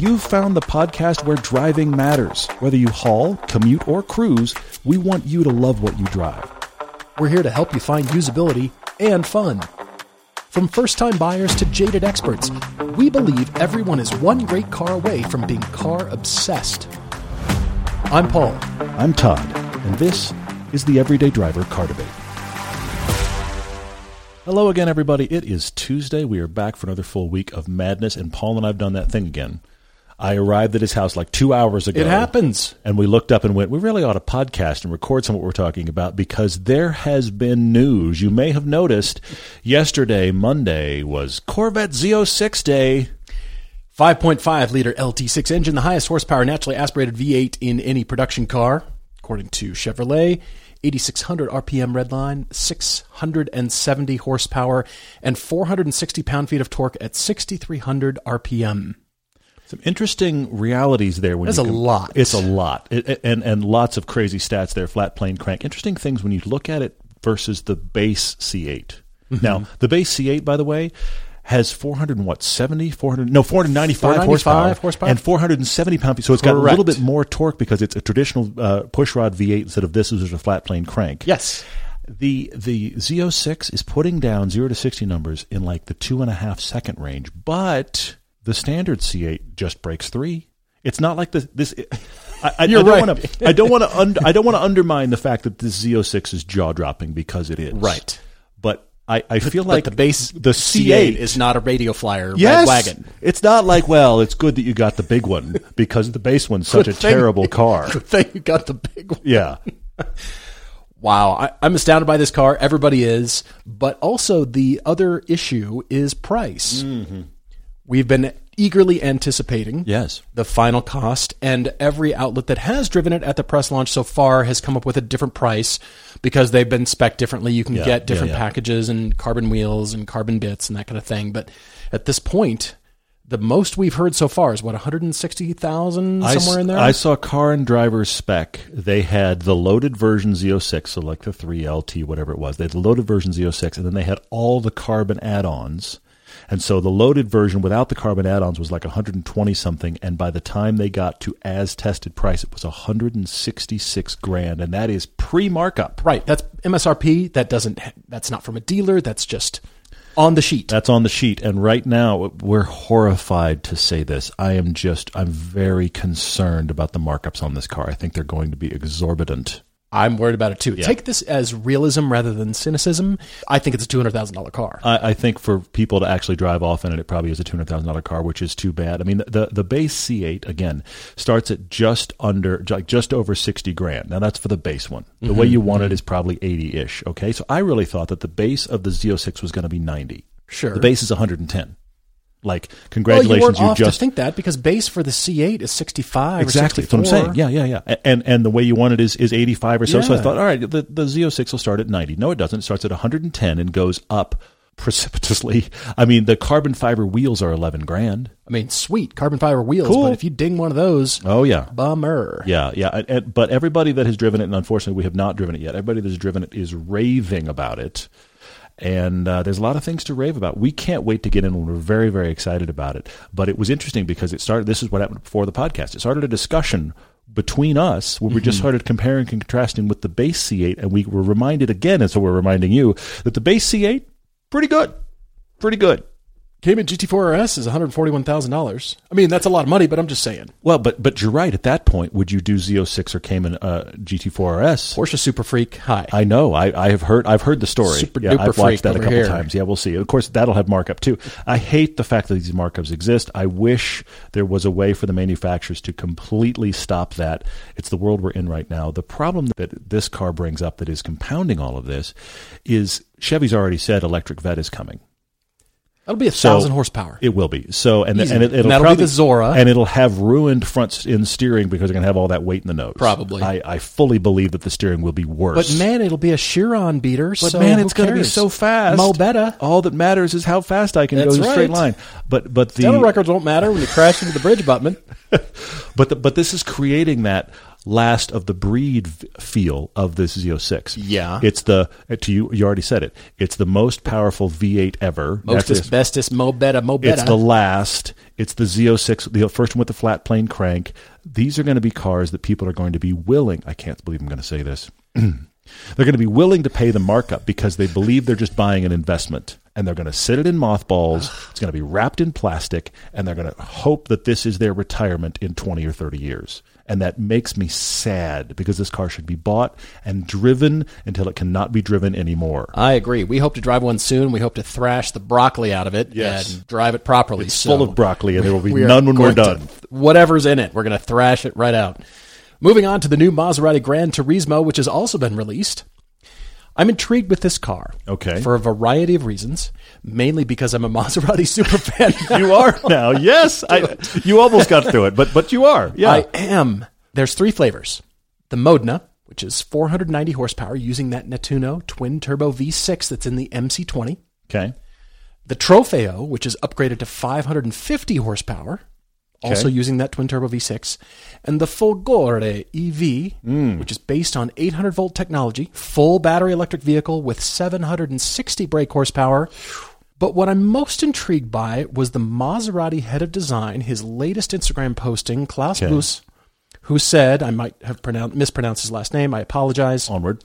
You've found the podcast where driving matters. Whether you haul, commute, or cruise, we want you to love what you drive. We're here to help you find usability and fun. From first time buyers to jaded experts, we believe everyone is one great car away from being car obsessed. I'm Paul. I'm Todd, and this is the Everyday Driver Car Debate. Hello again, everybody. It is Tuesday. We are back for another full week of madness, and Paul and I have done that thing again. I arrived at his house like two hours ago. It happens. And we looked up and went, we really ought to podcast and record some of what we're talking about because there has been news. You may have noticed yesterday, Monday, was Corvette Z06 Day. 5.5 liter LT6 engine, the highest horsepower naturally aspirated V8 in any production car, according to Chevrolet. 8600 RPM redline, 670 horsepower, and 460 pound feet of torque at 6300 RPM. Some interesting realities there. When That's a lot. It's a lot, It- and and lots of crazy stats there. Flat plane crank. Interesting things when you look at it versus the base C8. Mm-hmm. Now, the base C8, by the way, has 400 and what 70 400 no 495, 495 horsepower, horsepower? and 470 pound feet so it's got a little bit more torque because it's a traditional uh, pushrod v8 instead of this is a flat plane crank Yes. the the Z06 is putting down zero to sixty numbers in like the two and a half second range, but the standard C8 just breaks three. It's not like this. This I, I, You're I don't right. want to. I don't want to. Und, I don't want to undermine the fact that this Z06 is jaw dropping because it is Right. But I, I feel like but the base the C8 C8 is not a radio flyer Yes, wagon. It's not like well, it's good that you got the big one because the base one's such a thing- terrible car. Good thing you got the big one. Yeah, Wow, I, I'm astounded by this car. Everybody is, but also the other issue is price. Mm-hmm. We've been eagerly anticipating yes. the final cost, and every outlet that has driven it at the press launch so far has come up with a different price because they've been spec differently. You can Yeah, get different yeah, yeah. packages and carbon wheels and carbon bits and that kind of thing. But at this point, the most we've heard so far is what 160,000 somewhere s- in there. I saw Car and Driver spec. They had the loaded version Z06, so like the 3LT, whatever it was. They had the loaded version Z06, and then they had all the carbon add-ons. And so the loaded version without the carbon add-ons was like 120 something, and by the time they got to as tested price, it was 166 grand, and that is pre-markup. right, that's MSRP. That doesn't. That's not from a dealer. That's just on the sheet. That's on the sheet. And right now, we're horrified to say this. I am just, I'm very concerned about the markups on this car. I think they're going to be exorbitant. I'm worried about it too. Take this as realism rather than cynicism. I think it's a two hundred thousand dollar car. I, I think for people to actually drive off in it, it probably is a two hundred thousand dollar car, which is too bad. I mean, the the base C8 again starts at just under, like just over sixty grand. Now that's for the base one. The mm-hmm. way you want it mm-hmm. is probably eighty ish. Okay, so I really thought that the base of the Z06 was going to be ninety. Sure. The base is one hundred and ten. Like well, you congratulations, off just to think that because base for the C8 is sixty five. Exactly. Or That's what I'm saying. Yeah, yeah, yeah. And and the way you want it is is 85 or so. So I thought, all right, the, the Z06 will start at 90. No, it doesn't. It starts at 110 and goes up precipitously. I mean, the carbon fiber wheels are 11 grand. I mean, sweet carbon fiber wheels, Cool. but if you ding one of those, Oh yeah. bummer. Yeah, yeah, and, and- but everybody that has driven it, and unfortunately we have not driven it yet. Everybody that has driven it is raving about it, and uh, there's a lot of things to rave about. We can't wait to get in. and We're very, very excited about it. But it was interesting because it started. This is what happened before the podcast. It started a discussion between us where we just started comparing and contrasting with the base C8, and we were reminded again, and so we're reminding you that the base C8 pretty good, pretty good. Cayman GT4 RS is one hundred forty one thousand dollars. I mean, that's a lot of money, but I'm just saying. Well, but but you're right. At that point, would you do Z06 or Cayman uh, GT4 RS? Porsche Super Freak, hi. I know. I, I have heard. I've heard the story. Super yeah, duper I've watched that a couple here. times. Yeah, we'll see. Of course, that'll have markup too. I hate the fact that these markups exist. I wish there was a way for the manufacturers to completely stop that. It's the world we're in right now. The problem that this car brings up that is compounding all of this is Chevy's already said electric vet is coming. That'll be a So- thousand horsepower. It will be so, and Easy. and it, it'll that'll be the Zora. and it'll have ruined front end steering because they're going to have all that weight in the nose. Probably. I, I fully believe that the steering will be worse. but man, it'll be a Chiron beater. But so man, it's going to be so fast. Mo better. All that matters is how fast I can That's go in a straight line. But but the Dental records won't matter when you crash into the bridge abutment. but the, but this is creating that last of the breed feel of this Z06. Yeah. it's the uh, to you. You already said it. It's the most powerful V8 ever. Mostest, That's- bestest, mo better, mo better. it's the last. It's the Z06, the first one with the flat plane crank. These are going to be cars that people are going to be willing. I can't believe I'm going to say this. they're going to be willing to pay the markup because they believe they're just buying an investment. And they're going to sit it in mothballs. It's going to be wrapped in plastic. And they're going to hope that this is their retirement in 20 or 30 years. And that makes me sad because this car should be bought and driven until it cannot be driven anymore. I agree. We hope to drive one soon. We hope to thrash the broccoli out of it Yes. and drive it properly. It's So full of broccoli and there will be none when we're going to- done. whatever's in it, we're going to thrash it right out. Moving on to the new Maserati Gran Turismo, which has also been released. I'm intrigued with this car. Okay. For a variety of reasons, mainly because I'm a Maserati super fan. you are now. Yes, I, you almost got through it, but but you are. Yeah. I am. There's three flavors. The Modena, which is 490 horsepower using that Nettuno twin turbo V6 that's in the MC20. okay. The Trofeo, which is upgraded to 550 horsepower, also using that twin turbo V6, and the Folgore EV, mm. which is based on 800 volt technology, full battery electric vehicle with 760 brake horsepower. But what I'm most intrigued by was the Maserati head of design, his latest Instagram posting, Klaus Okay. Bus, who said, I might have pronounced, mispronounced his last name, I apologize. Onward.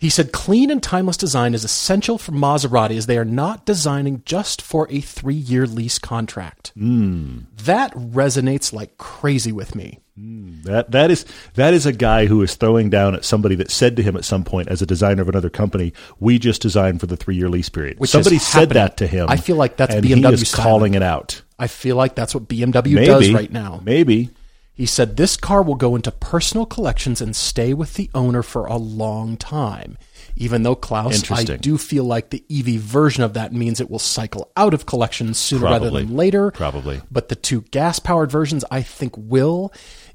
He said clean and timeless design is essential for Maserati as they are not designing just for a three year lease contract. Hmm. That resonates like crazy with me. Hmm. That that is that is a guy who is throwing down at somebody that said to him at some point as a designer of another company, "We just designed for the three year lease period." Which somebody said that to him. I feel like that's BMW He is style. calling it out. I feel like that's what BMW Maybe does right now. Maybe. He said this car will go into personal collections and stay with the owner for a long time. Even though Klaus, I do feel like the EV version of that means it will cycle out of collections sooner rather than later. Probably. But the two gas powered versions, I think, will.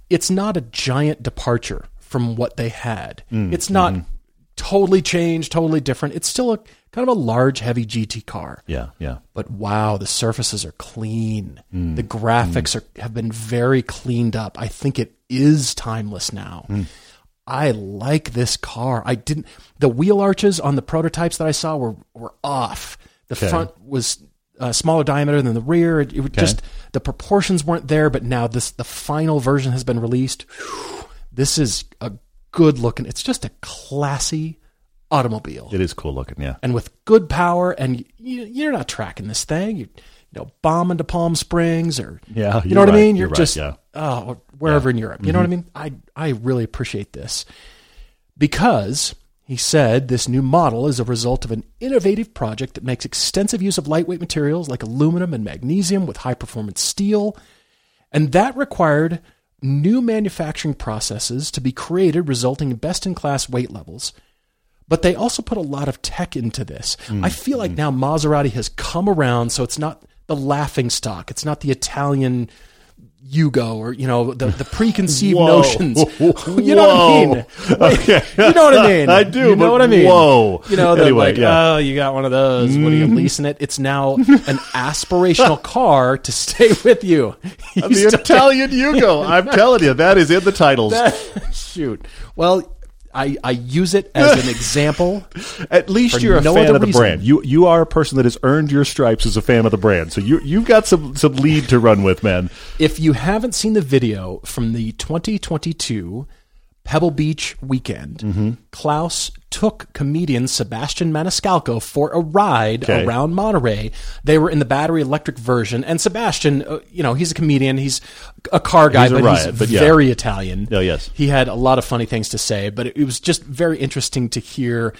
It's not a giant departure from what they had. Mm, it's not mm-hmm. Totally changed, totally different. It's still a kind of a large, heavy GT car. Yeah. Yeah. But wow, the surfaces are clean. Mm. The graphics are have been very cleaned up. I think it is timeless now. Mm. I like this car. I didn't the wheel arches on the prototypes that I saw were were off. The Okay. front was uh, smaller diameter than the rear. It, it would just the proportions weren't there. But now this the final version has been released. This is a good looking. It's just a classy automobile It is cool looking. Yeah. and with good power, and you, you're not tracking this thing. You, you know, bombing to Palm Springs, or Yeah, you know what I mean. You're You're, right, just yeah. oh, wherever in Europe. You know what I mm-hmm. mean? I I really appreciate this because he said this new model is a result of an innovative project that makes extensive use of lightweight materials like aluminum and magnesium with high performance steel, and that required new manufacturing processes to be created, resulting in best in class weight levels but they also put a lot of tech into this. Mm, I feel like now Maserati has come around, so it's not the laughing stock. It's not the Italian Yugo or you know the, the preconceived Whoa. notions. you know what I mean? Okay. You know what I mean? I do, You know what I mean? whoa. You know the Anyway, like, yeah. Oh, you got one of those. What are you mm. leasing it? It's now an aspirational car to stay with you. You the Italian Yugo. I'm telling you, that is in the titles. shoot. Well, I I use it as an example. At least you're a no fan of the reason. brand. You you are a person that has earned your stripes as a fan of the brand. So you you've got some some lead to run with, man. If you haven't seen the video from the 2022 Pebble Beach weekend, Mm-hmm. Klaus took comedian Sebastian Maniscalco for a ride Okay. around Monterey. They were in the battery electric version, and Sebastian, uh, you know, he's a comedian, he's a car guy, He's but riot, he's but yeah. very Italian. Oh, yes. he had a lot of funny things to say, but it was just very interesting to hear.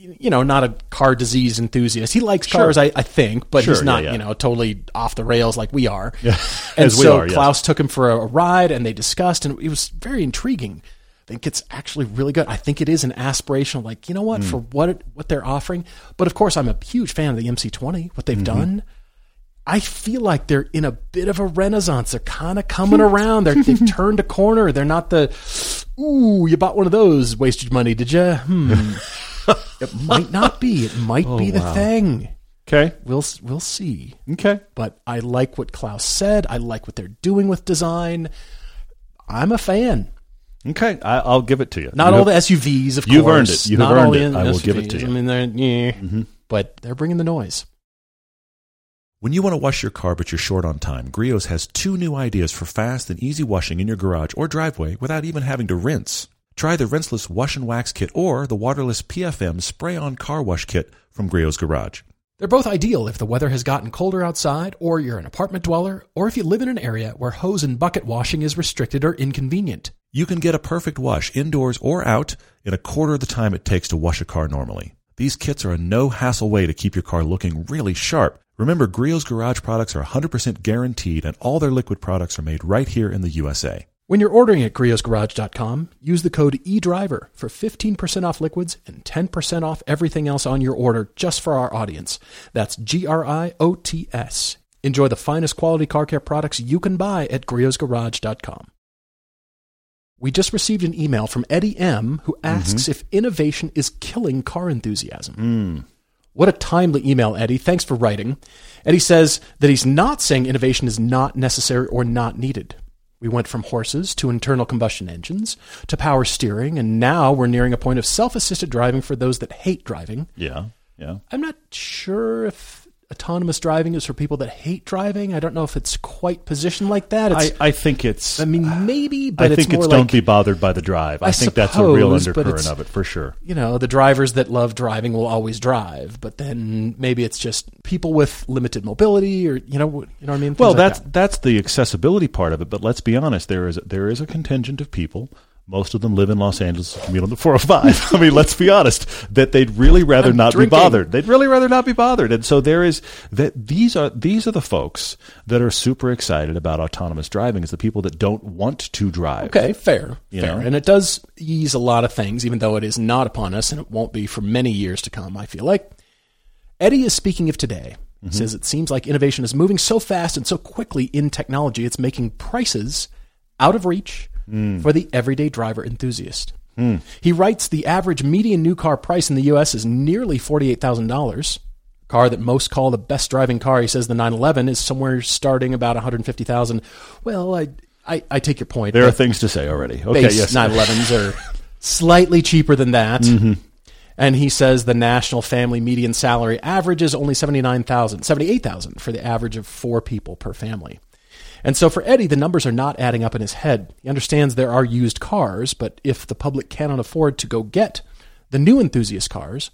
You know, not a car disease enthusiast. He likes cars, I, I think, but Sure, he's not, yeah. you know, totally off the rails like we are. Yeah, And so are, yes. Klaus took him for a ride, and they discussed, and it was very intriguing. I think it's actually really good. I think it is an aspirational, like you know what, Hmm. for what it, what they're offering. But of course, I'm a huge fan of the MC20. What they've Mm-hmm. done, I feel like they're in a bit of a renaissance. They're kind of coming around. They're, they've turned a corner. They're not the ooh, you bought one of those, wasted money, did you? Hmm. it might not be. It might Oh, be the thing. Okay. We'll we'll see Okay. but I like what Klaus said. I like what they're doing with design. I'm a fan. Okay, I, I'll give it to you. Not You all have- the SUVs, of You've course. earned it. You have Not all earned the it. I will give it to you. I mean, they're, yeah, Mhm. but they're bringing the noise. When you want to wash your car but you're short on time, Griot's has two new ideas for fast and easy washing in your garage or driveway without even having to rinse. Try the rinseless wash and wax kit or the waterless PFM spray on car wash kit from Griot's Garage. They're both ideal if the weather has gotten colder outside, or you're an apartment dweller, or if you live in an area where hose and bucket washing is restricted or inconvenient. You can get a perfect wash indoors or out in a quarter of the time it takes to wash a car normally. These kits are a no hassle way to keep your car looking really sharp. Remember, Griot's Garage products are 100% guaranteed and all their liquid products are made right here in the USA. When you're ordering at griotsgarage.com, use the code eDriver for 15% off liquids and 10% off everything else on your order just for our audience. That's G R I O T S. Enjoy the finest quality car care products you can buy at griotsgarage.com. We just received an email from Eddie M who asks mm-hmm. if innovation is killing car enthusiasm. Hmm. What a timely email, Eddie. Thanks for writing. Eddie says that he's not saying innovation is not necessary or not needed. We went from horses to internal combustion engines to power steering, and now we're nearing a point of self assisted driving for those that hate driving. Yeah, yeah. I'm not sure if autonomous driving is for people that hate driving. I don't know if it's quite positioned like that. I, It's, I think it's. I, mean, maybe, but I think it's more it's like don't be bothered by the drive. I, I think that's a real undercurrent of it for sure. you know, the drivers that love driving will always drive, but then maybe it's just people with limited mobility, or you know, you know what I mean. Well, Things like that's that. that's the accessibility part of it. But let's be honest, there is there is a contingent of people. Most of them live in Los Angeles, commute on the 405. I mean, let's be honest, that they'd really rather I'm not drinking. be bothered. They'd really rather not be bothered. And so there is that these are these are the folks that are super excited about autonomous driving. Is the people that don't want to drive. Okay, fair, You fair, know? and it does ease a lot of things, even though it is not upon us, and it won't be for many years to come. I feel like Eddie is speaking of today. He mm-hmm. says it seems like innovation is moving so fast and so quickly in technology, it's making prices out of reach Mm. for the everyday driver enthusiast. Hmm. He writes the average median new car price in the U.S. is nearly forty-eight thousand dollars. Car that most call the best driving car, he says the 911 is somewhere starting about 150,000. Well, I, I I take your point. There are things to say already. Okay, base yes. 911s are slightly cheaper than that. Mm-hmm. And he says the national family median salary average is only 79,000, 78,000 for the average of four people per family. And so for Eddie, the numbers are not adding up in his head. He understands there are used cars, but if the public cannot afford to go get the new enthusiast cars,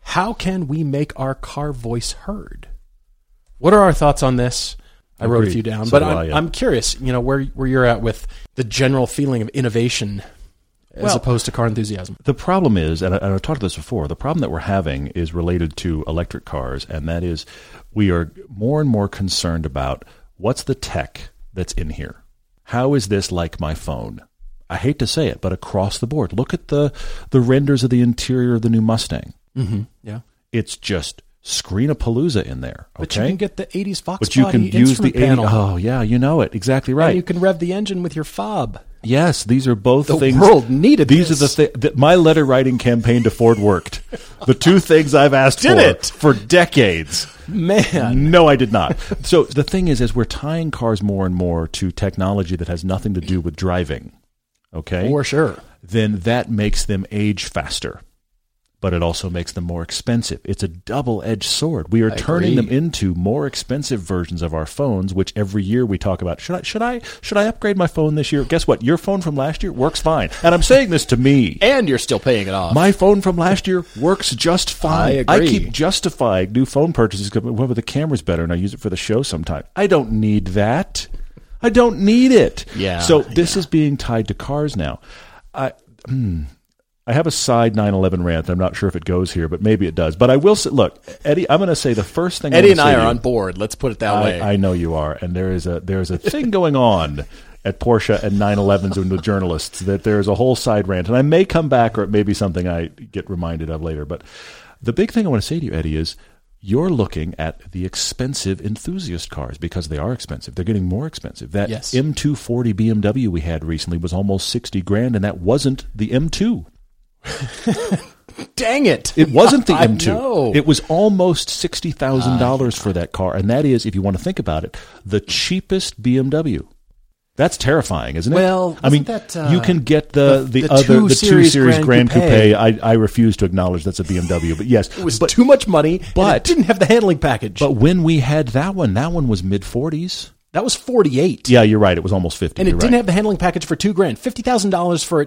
how can we make our car voice heard? What are our thoughts on this? I wrote a few down, So but I'm, I, yeah. I'm curious, you know, where where you're at with the general feeling of innovation as Well- opposed to car enthusiasm. The problem is, and, I, and I've talked about this before, the problem that we're having is related to electric cars, and that is we are more and more concerned about what's the tech that's in here. How is this like my phone? I hate to say it, but across the board, look at the the renders of the interior of the new Mustang. Mm-hmm. Yeah, It's just screen a palooza in there. Okay, but you can get the '80s Fox But you can use the instrument 80, oh yeah, you know it exactly And right. you can rev the engine with your fob. Yes, these are both The things. The world needed These this. are the things that my letter writing campaign to Ford worked. the two things I've asked Did for it? for decades. Man, No, I did not. so the thing is, as we're tying cars more and more to technology that has nothing to do with driving, okay, for sure. then that makes them age faster. But it also makes them more expensive. It's a double edged sword. We are I turning them into more expensive versions of our phones, which every year we talk about. Should I should I should I upgrade my phone this year? Guess what? Your phone from last year works fine. And I'm saying this to me. And you're still paying it off. My phone from last year works just fine. I agree. keep justifying new phone purchases because well, the camera's better and I use it for the show sometime. I don't need that. I don't need it. Yeah, So this is being tied to cars now. I hmm, I have a side 911 rant. I'm not sure if it goes here, but maybe it does. But I will say, look, Eddie, I'm going to say the first thing Eddie and I are you- on board. Let's put it that way. I, I know you are, and there is a there is a thing going on at Porsche and 911s and the journalists that there is a whole side rant, and I may come back, or it may be something I get reminded of later. But the big thing I want to say to you, Eddie, is you're looking at the expensive enthusiast cars because they are expensive. They're getting more expensive. That Yes. M240 BMW we had recently was almost 60 grand, and that wasn't the M2. Dang it! It wasn't the I M2. know. It was almost sixty thousand dollars for that car, and that is, if you want to think about it, the cheapest BMW. That's terrifying, isn't it? Well, I mean, that, uh, you can get the the, the other 2 the two Series series Grand Grand Coupe. I, I refuse to acknowledge that's a BMW, but yes, It was but, too much money, but didn't have the handling package. but when we had that one, that one was mid forties. that was forty eight, Yeah, you're right. It was almost fifty. and it didn't right. have the handling package for two grand, fifty thousand dollars for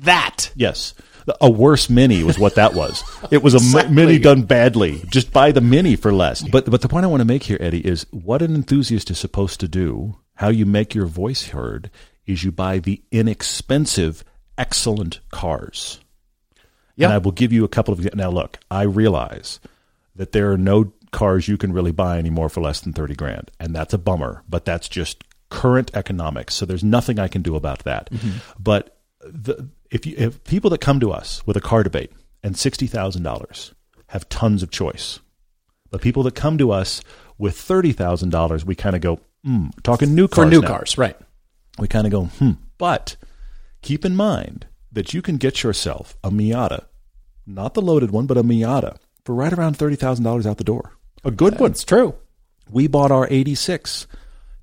that. Yes. A worse mini was what that was. It was a mi- mini done badly. Just buy the mini for less. But but the point I want to make here, Eddie, is what an enthusiast is supposed to do. How you make your voice heard is you buy the inexpensive, excellent cars. Yeah. And I will give you a couple of now. Look, I realize that there are no cars you can really buy anymore for less than thirty grand, and that's a bummer. But that's just current economics. So there's nothing I can do about that. Mm-hmm. But the, if you if people that come to us with a car debate and sixty thousand dollars have tons of choice, but people that come to us with thirty thousand dollars, we kind of go, hmm, talking new cars For new now cars, right? we kind of go, hmm. But keep in mind that you can get yourself a Miata, not the loaded one, but a Miata for right around thirty thousand dollars out the door. A good one. It's true. We bought our '86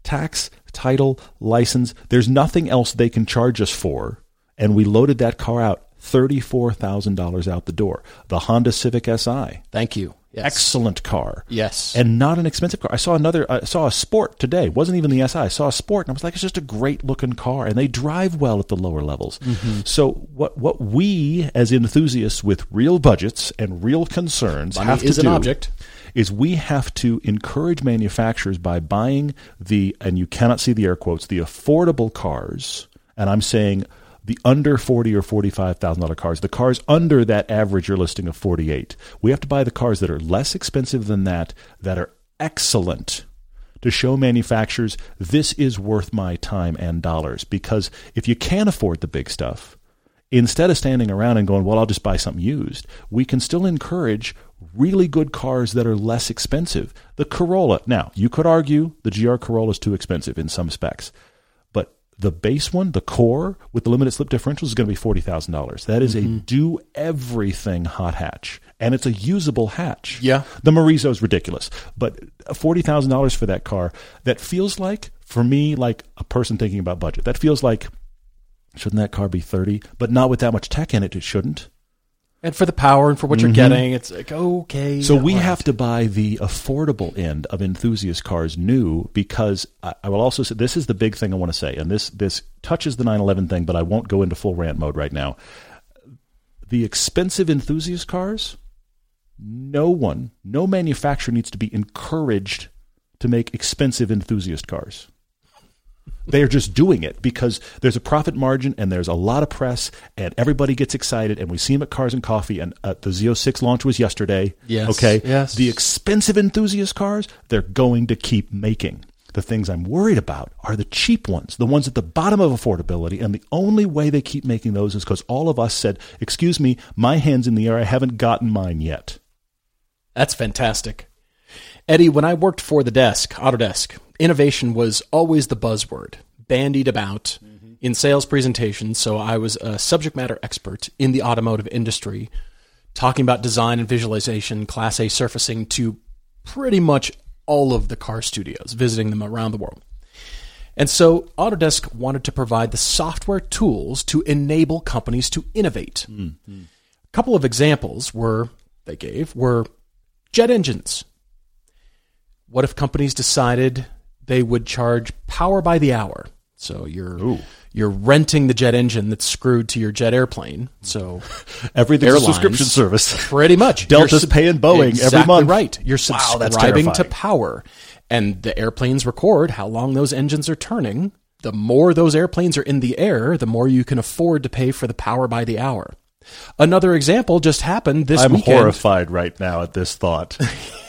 tax, title, license. There's nothing else they can charge us for, and we loaded that car out thirty-four thousand dollars out the door. The Honda Civic Si, Thank you. Yes. excellent car Yes. and not an expensive car. I saw another. I saw a Sport today. It wasn't even the SI. I saw a Sport, and I was like, it's just a great looking car, and they drive well at the lower levels. Mm-hmm. So what what we as enthusiasts with real budgets and real concerns Money have to an do object. is we have to encourage manufacturers by buying the and you cannot see the air quotes the affordable cars, and I'm saying the under forty or forty five thousand dollar cars, the cars under that average you're listing of forty eight. We have to buy the cars that are less expensive than that, that are excellent to show manufacturers this is worth my time and dollars. Because if you can't afford the big stuff, instead of standing around and going, well, I'll just buy something used, we can still encourage really good cars that are less expensive. The Corolla, now, you could argue the GR Corolla is too expensive in some specs, the base one, the core with the limited slip differentials, is going to be $40,000. That is a mm-hmm. do everything hot hatch, and it's a usable hatch. Yeah. The Morizo is ridiculous, but forty thousand dollars for that car that feels like for me like a person thinking about budget. That feels like shouldn't that car be thirty? But not with that much tech in it. It shouldn't. And for the power and for what you're getting, it's like okay. Mm-hmm. So we right. have to buy the affordable end of enthusiast cars new because I, I will also say this is the big thing I want to say, and this this touches the 911 thing, but I won't go into full rant mode right now. The expensive enthusiast cars, no one, no manufacturer needs to be encouraged to make expensive enthusiast cars. They're just doing it because there's a profit margin and there's a lot of press and everybody gets excited and we see them at Cars and Coffee and uh, the Z06 launch was yesterday. Yes, Okay. yes. The expensive enthusiast cars, they're going to keep making. The things I'm worried about are the cheap ones, the ones at the bottom of affordability. And the only way they keep making those is because all of us said, excuse me, my hand's in the air. I haven't gotten mine yet. That's fantastic. Eddie, when I worked for the desk, Autodesk, innovation was always the buzzword, bandied about in sales presentations. So I was a subject matter expert in the automotive industry, talking about design and visualization, Class A surfacing to pretty much all of the car studios, visiting them around the world. And so Autodesk wanted to provide the software tools to enable companies to innovate. Hmm. A couple of examples were they gave were jet engines. What if companies decided they would charge power by the hour? So you're you're renting the jet engine that's screwed to your jet airplane. So Everything's a subscription service. pretty much Delta's sub- paying Boeing every month. Right, you're Wow, subscribing to power, and the airplanes record how long those engines are turning. The more those airplanes are in the air, the more you can afford to pay for the power by the hour. Another example just happened this I'm weekend. horrified right now at this thought.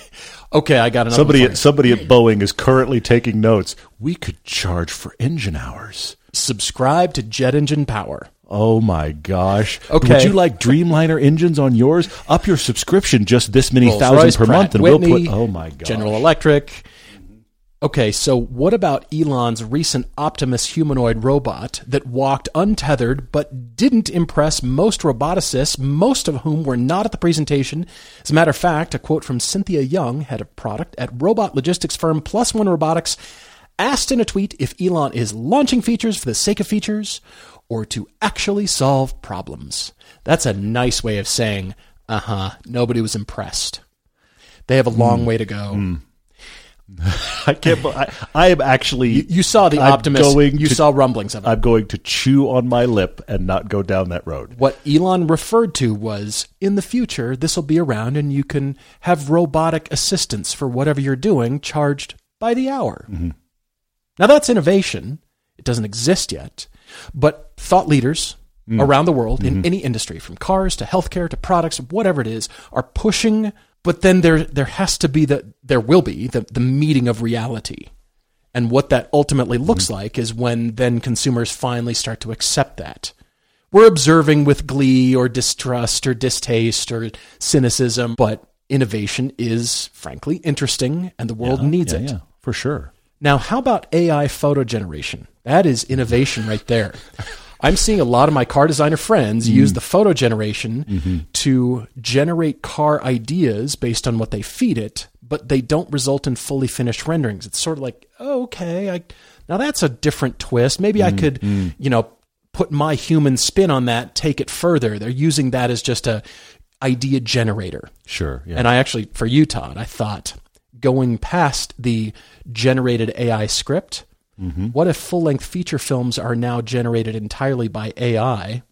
Okay, I got another somebody at somebody at Boeing is currently taking notes. We could charge for engine hours. subscribe to jet engine power. Oh my gosh! Okay. Would you like Dreamliner engines on yours? Up your subscription just this many thousand Rolls-Royce, per Pratt month, and Whitney, we'll put. Oh my gosh! General Electric. Okay, so what about Elon's recent Optimus humanoid robot that walked untethered but didn't impress most roboticists, most of whom were not at the presentation? As a matter of fact, a quote from Cynthia Yeung, head of product at robot logistics firm Plus One Robotics, asked in a tweet if Elon is launching features for the sake of features or to actually solve problems. That's a nice way of saying, uh huh, nobody was impressed. They have a long way to go. I can't. I, I am actually. You, you saw the I'm optimist. going You to- saw rumblings of it. I'm going to chew on my lip and not go down that road. what Elon referred to was in the future, this will be around and you can have robotic assistance for whatever you're doing charged by the hour. Mm-hmm. Now, that's innovation. It doesn't exist yet. But thought leaders mm. around the world in mm-hmm. any industry, from cars to healthcare to products, whatever it is, are pushing. But then there, there has to be the, there will be the, the meeting of reality. And what that ultimately looks mm-hmm. like is when then consumers finally start to accept that. We're observing with glee or distrust or distaste or cynicism, but innovation is frankly interesting and the world needs yeah, it. yeah, for sure. Now, how about AI photo generation? That is innovation right there. I'm seeing a lot of my car designer friends mm-hmm. use the photo generation mm-hmm. to generate car ideas based on what they feed it, but they don't result in fully finished renderings. It's sort of like, oh, okay, I, now that's a different twist. Maybe I could, mm-hmm. you know, put my human spin on that, take it further. They're using that as just a idea generator. Sure. Yeah. And I actually, for you, Todd, I thought going past the generated AI script, Mm-hmm. what if full length feature films are now generated entirely by AI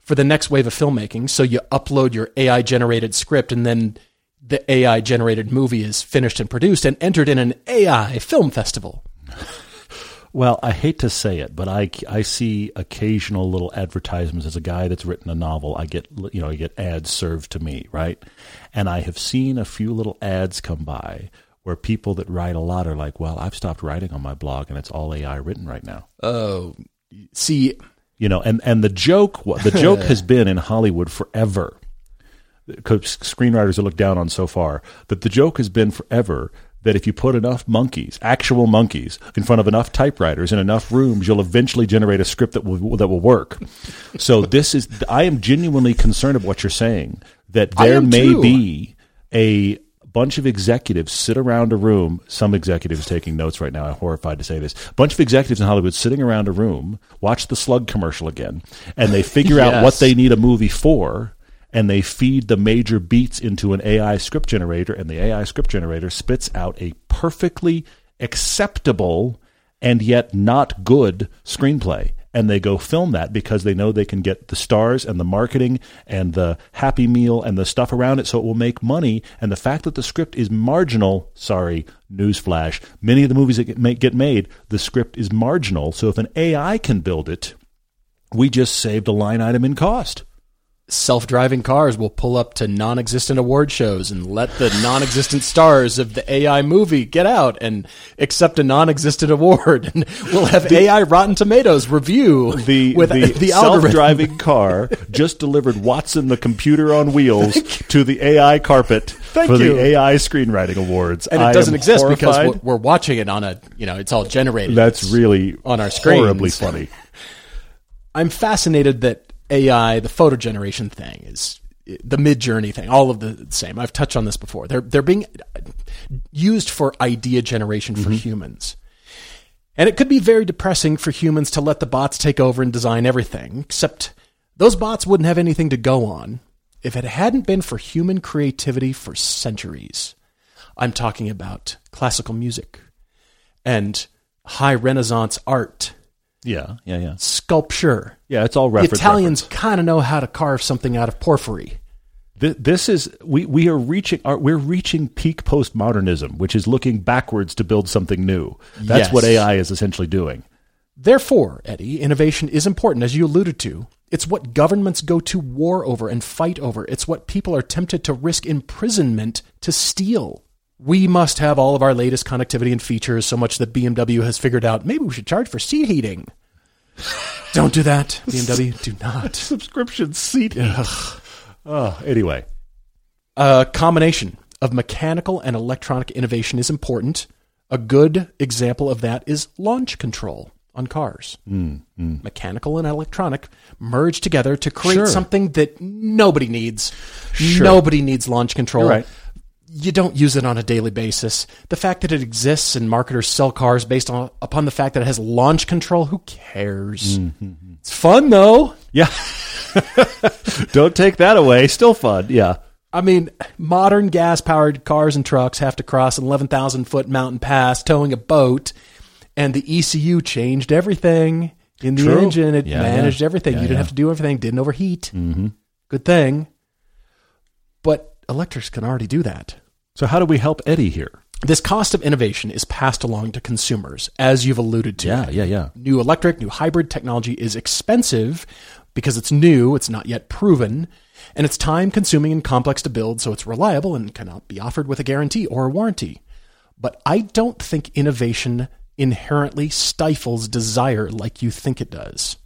for the next wave of filmmaking? So you upload your AI generated script and then the AI generated movie is finished and produced and entered in an AI film festival. Well, I hate to say it, but I, I see occasional little advertisements. As a guy that's written a novel, I get you know I get ads served to me, right? And I have seen a few little ads come by where people that write a lot are like, "Well, I've stopped writing on my blog, and it's all AI written right now." Oh, see, You know, and and the joke the joke has been in Hollywood forever. 'cause Screenwriters are looked down on so far that the joke has been forever that if you put enough monkeys, actual monkeys, in front of enough typewriters in enough rooms, you'll eventually generate a script that will that will work. So this is I am genuinely concerned of what you're saying that there may too. be a bunch of executives sit around a room. Some executives taking notes right now. I'm horrified to say this. A bunch of executives in Hollywood sitting around a room, watch the slug commercial again, and they figure out what they need a movie for. And they feed the major beats into an AI script generator, and the AI script generator spits out a perfectly acceptable and yet not good screenplay. And they go film that because they know they can get the stars and the marketing and the happy meal and the stuff around it so it will make money. And the fact that the script is marginal, sorry, newsflash, many of the movies that get, get made, the script is marginal. So if an AI can build it, we just saved a line item in cost. Self-driving cars will pull up to non-existent award shows and let the non-existent stars of the AI movie get out and accept a non-existent award, and we'll have AI Rotten Tomatoes review the with the, the, algorithm. self-driving car just delivered Watson the computer on wheels to the AI carpet Thank for you. the AI screenwriting awards, and it I doesn't exist because we're, we're watching it on a you know it's all generated. that's It's- really on our screens. horribly funny. I'm fascinated that AI, the photo generation thing, is the Midjourney thing, all of the same. I've touched on this before. They're they're being uh, used for idea generation for mm-hmm. humans. And it could be very depressing for humans to let the bots take over and design everything, except those bots wouldn't have anything to go on if it hadn't been for human creativity for centuries. I'm talking about classical music and high Renaissance art, Yeah, yeah, yeah, sculpture, yeah. It's all the. Italians kind of know how to carve something out of porphyry. Th- This is we we are reaching our, we're reaching peak postmodernism, which is looking backwards to build something new. That's Yes. what AI is essentially doing. Therefore, Eddie, innovation is important, as you alluded to. It's what governments go to war over and fight over. It's what people are tempted to risk imprisonment to steal. We must have all of our latest connectivity and features so much that BMW has figured out maybe we should charge for seat heating. Don't do that, BMW. Do not. Subscription seat. oh, anyway, A combination of mechanical and electronic innovation is important. A good example of that is launch control on cars. Hmm, hmm. Mechanical and electronic merge together to create Sure. something that nobody needs. Sure. Nobody needs launch control. Right. You don't use it on a daily basis. The fact that it exists and marketers sell cars based on upon the fact that it has launch control, who cares? It's fun though. Yeah. Don't take that away. Still fun. Yeah. I mean, modern gas powered cars and trucks have to cross an 11,000 foot mountain pass towing a boat, and the ECU changed everything in the True. engine. It Yeah, managed yeah. everything. Yeah, you didn't have to do everything, didn't overheat. Mm-hmm. Good thing. But electrics can already do that. So how do we help Eddie here? This cost of innovation is passed along to consumers, as you've alluded to. Yeah, yeah, yeah. New electric, new hybrid technology is expensive because it's new, it's not yet proven, and it's time consuming and complex to build, so it's reliable and cannot be offered with a guarantee or a warranty. But I don't think innovation inherently stifles desire like you think it does.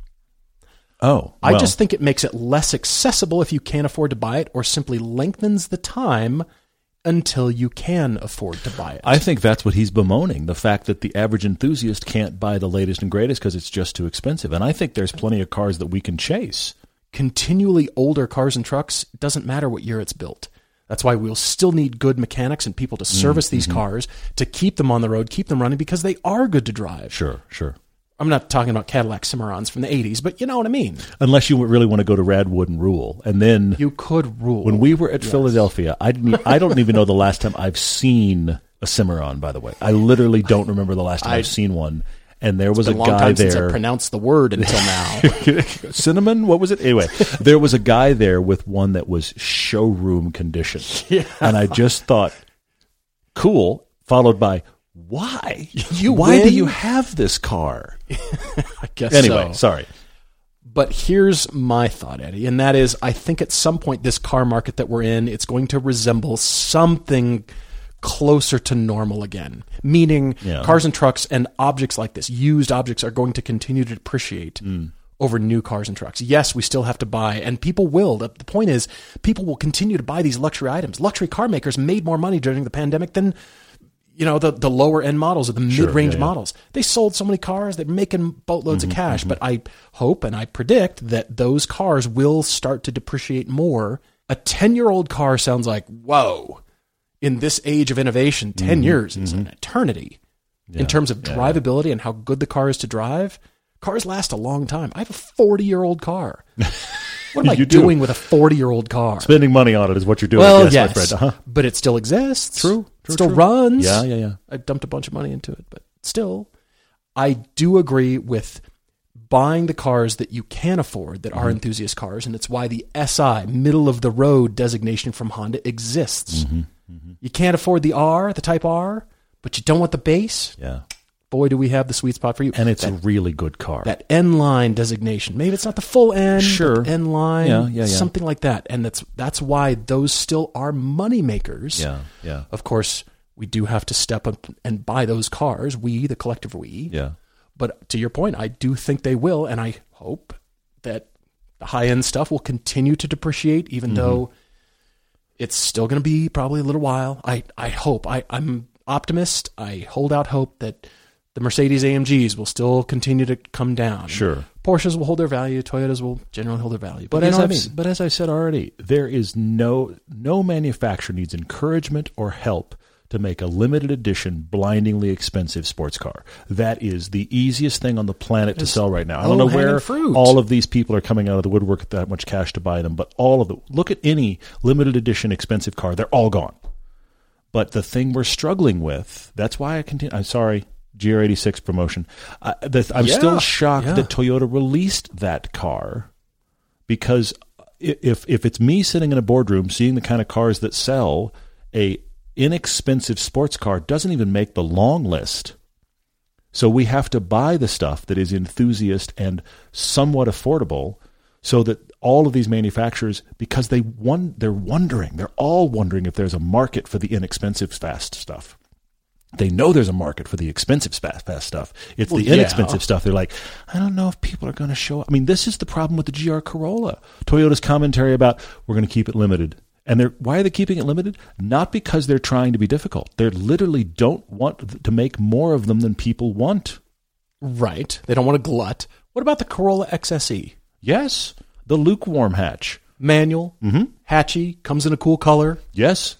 Oh, I just think it makes it less accessible if you can't afford to buy it, or simply lengthens the time until you can afford to buy it. I think that's what he's bemoaning the fact that the average enthusiast can't buy the latest and greatest because it's just too expensive. And I think there's plenty of cars that we can chase. continually older cars and trucks it doesn't matter what year it's built that's why we'll still need good mechanics and people to service mm, these mm-hmm. cars to keep them on the road keep them running because they are good to drive Sure, sure. I'm not talking about cadillac cimarrons from the 80s but you know what i mean Unless you really want to go to Radwood and rule, and then you could rule when we were at Philadelphia, I didn't. I don't even know the last time I've seen a Cimarron. By the way, I literally don't remember the last time I, have seen one. And there was a a long guy time since i there. pronounced the word until now cinnamon what was it anyway there was a guy there with one that was showroom condition and i just thought cool followed by why You why do you have this car i guess anyway so. sorry But here's my thought, Eddie, and that is I think at some point this car market that we're in, it's going to resemble something closer to normal again. Meaning Yeah. cars and trucks and objects like this, used objects are going to continue to depreciate mm. over new cars and trucks. Yes, we still have to buy and people will. The point is people will continue to buy these luxury items. Luxury car makers made more money during the pandemic than you know the the lower end models or the mid range yeah, yeah. models. They sold so many cars, they're making boatloads Mm-hmm, of cash. But I hope and I predict that those cars will start to depreciate more. A ten year old car sounds like whoa. In this age of innovation, 10 Mm-hmm, years is an eternity in terms of drivability and how good the car is to drive. Cars last a long time. I have a forty year old car. What am I You do. doing with a forty year old car? spending money on it is what you're doing Well, yes, yes, my friend uh-huh. but it still exists. True, true, It still true. runs. Yeah, yeah, yeah. I dumped a bunch of money into it, but still, I do agree with buying the cars that you can afford that Mm-hmm. are enthusiast cars, and it's why the SI middle of the road designation from Honda exists. Mm-hmm. You can't afford the R, the Type R, but you don't want the base. yeah Boy, do we have the sweet spot for you. and it's that, a really good car that N line designation. Maybe it's not the full N, Sure. N line, Yeah, yeah, yeah. something like that. And that's that's why those still are money makers. yeah yeah Of course, we do have to step up and buy those cars. We, the collective we. yeah But to your point, I do think they will, and I hope that the high end stuff will continue to depreciate, even Mm-hmm. though it's still going to be probably a little while. I, I hope. I, I'm optimist. I hold out hope that the Mercedes AMGs will still continue to come down. Sure. Porsches will hold their value. Toyotas will generally hold their value. But, But as, I've, mean. but as I said already, there is no no manufacturer needs encouragement or help to make a limited edition, blindingly expensive sports car. That is the easiest thing on the planet to sell right now. I don't know where fruit. all of these people are coming out of the woodwork with that much cash to buy them, but all of them. Look at any limited edition expensive car; they're all gone. But the thing we're struggling with, that's why I continue. I'm sorry, GR86 promotion. Uh, the, I'm Yeah, still shocked yeah. that Toyota released that car because if if it's me sitting in a boardroom seeing the kind of cars that sell, a inexpensive sports car doesn't even make the long list. So we have to buy the stuff that is enthusiast and somewhat affordable so that all of these manufacturers because they won, they're wondering, they're all wondering if there's a market for the inexpensive fast stuff. They know there's a market for the expensive fast, fast stuff. It's Well, the yeah. inexpensive stuff. They're like, I don't know if people are going to show up. I mean, this is the problem with the GR Corolla. Toyota's commentary about we're going to keep it limited. And they're why are they keeping it limited? Not because they're trying to be difficult. They literally don't want to make more of them than people want. Right. They don't want to glut. What about the Corolla XSE? Yes, the lukewarm hatch. Manual, Mm-hmm. hatchy, comes in a cool color. Yes,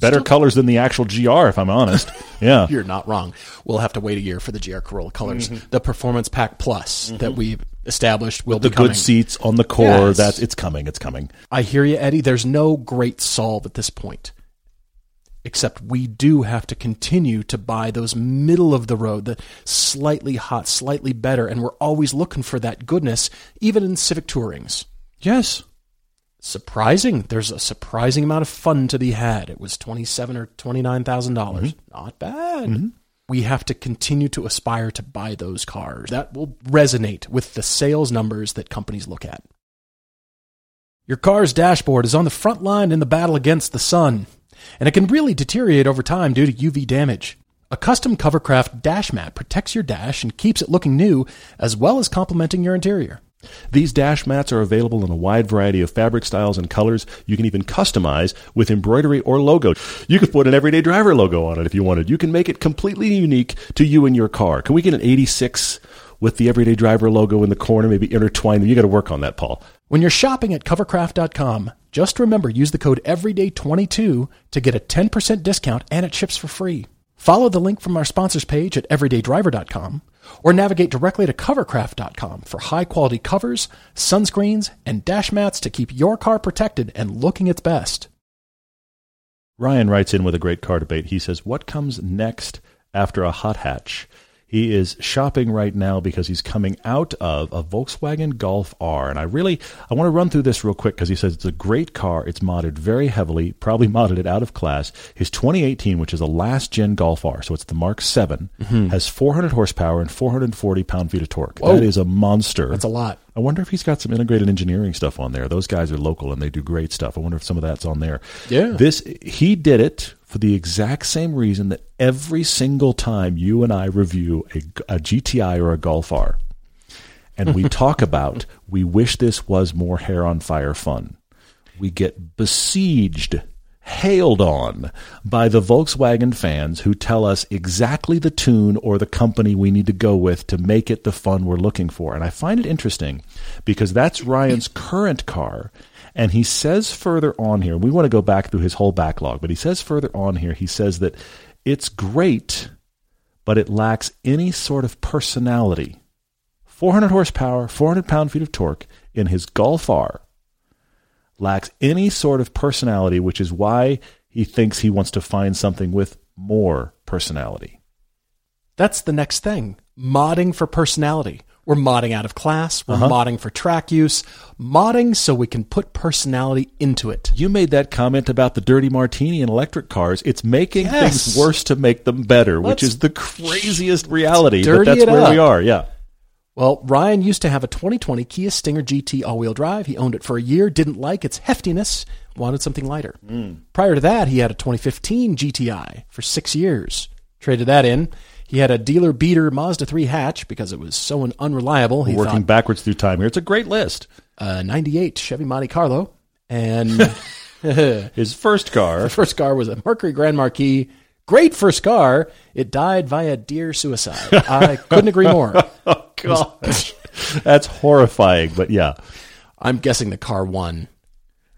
Better colors than the actual GR, if I'm honest. Yeah. You're not wrong. We'll have to wait a year for the GR Corolla colors. Mm-hmm. The Performance Pack Plus that we've established will the be coming. good seats on the core. Yes. That's it's coming. It's coming. I hear you, Eddie. There's no great solve at this point. Except we do have to continue to buy those middle of the road, the slightly hot, slightly better, and we're always looking for that goodness, even in Civic Tourings. Yes. Surprising. There's a surprising amount of fun to be had. It was twenty seven or twenty nine thousand dollars. Mm-hmm. Not bad. Mm-hmm. We have to continue to aspire to buy those cars. That will resonate with the sales numbers that companies look at. Your car's dashboard is on the front line in the battle against the sun, and it can really deteriorate over time due to UV damage. A custom Covercraft dash mat protects your dash and keeps it looking new, as well as complementing your interior. These dash mats are available in a wide variety of fabric styles and colors. You can even customize with embroidery or logo. You could put an everyday driver logo on it if you wanted. You can make it completely unique to you and your car. Can we get an 86 with the everyday driver logo in the corner, maybe intertwined? You got to work on that, Paul. When you're shopping at covercraft.com, just remember use the code EVERYDAY22 to get a 10% discount and it ships for free. Follow the link from our sponsors page at everydaydriver.com or navigate directly to covercraft.com for high quality covers, sunscreens, and dash mats to keep your car protected and looking its best. Ryan writes in with a great car debate. He says, What comes next after a hot hatch? He is shopping right now because he's coming out of a Volkswagen Golf R. And I really, I want to run through this real quick because he says it's a great car. It's modded very heavily, probably modded it out of class. His 2018, which is a last gen Golf R, so it's the Mark 7, mm-hmm. has 400 horsepower and 440 pound feet of torque. That is a monster. That's a lot. I wonder if he's got some integrated engineering stuff on there. Those guys are local and they do great stuff. I wonder if some of that's on there. Yeah. This he did it for the exact same reason that every single time you and I review a, a GTI or a Golf R, and we talk about we wish this was more hair on fire fun. We get besieged, hailed on by the Volkswagen fans who tell us exactly the tune or the company we need to go with to make it the fun we're looking for. And I find it interesting because that's Ryan's current car. And he says further on here, we want to go back through his whole backlog, but he says further on here, he says that it's great, but it lacks any sort of personality. 400 horsepower, 400 pound feet of torque in his Golf R lacks any sort of personality, which is why he thinks he wants to find something with more personality. That's the next thing. Modding for personality. We're modding out of class. We're uh-huh. modding for track use. Modding so we can put personality into it. You made that comment about the dirty martini and electric cars. It's making Yes. things worse to make them better, which Let's- is the craziest reality. But that's where we are. Yeah. Well, Ryan used to have a 2020 Kia Stinger GT all-wheel drive. He owned it for a year, didn't like its heftiness, wanted something lighter. Prior to that, he had a 2015 GTI for six years. Traded that in. He had a dealer beater Mazda 3 hatch because it was so un- unreliable. Working thought backwards through time here. It's a great list. uh, 98 Chevy Monte Carlo, and His first car. the first car was a Mercury Grand Marquis. Great for Scar. It died via deer suicide. I couldn't agree more. oh, gosh. That's horrifying. But yeah. I'm guessing the car won.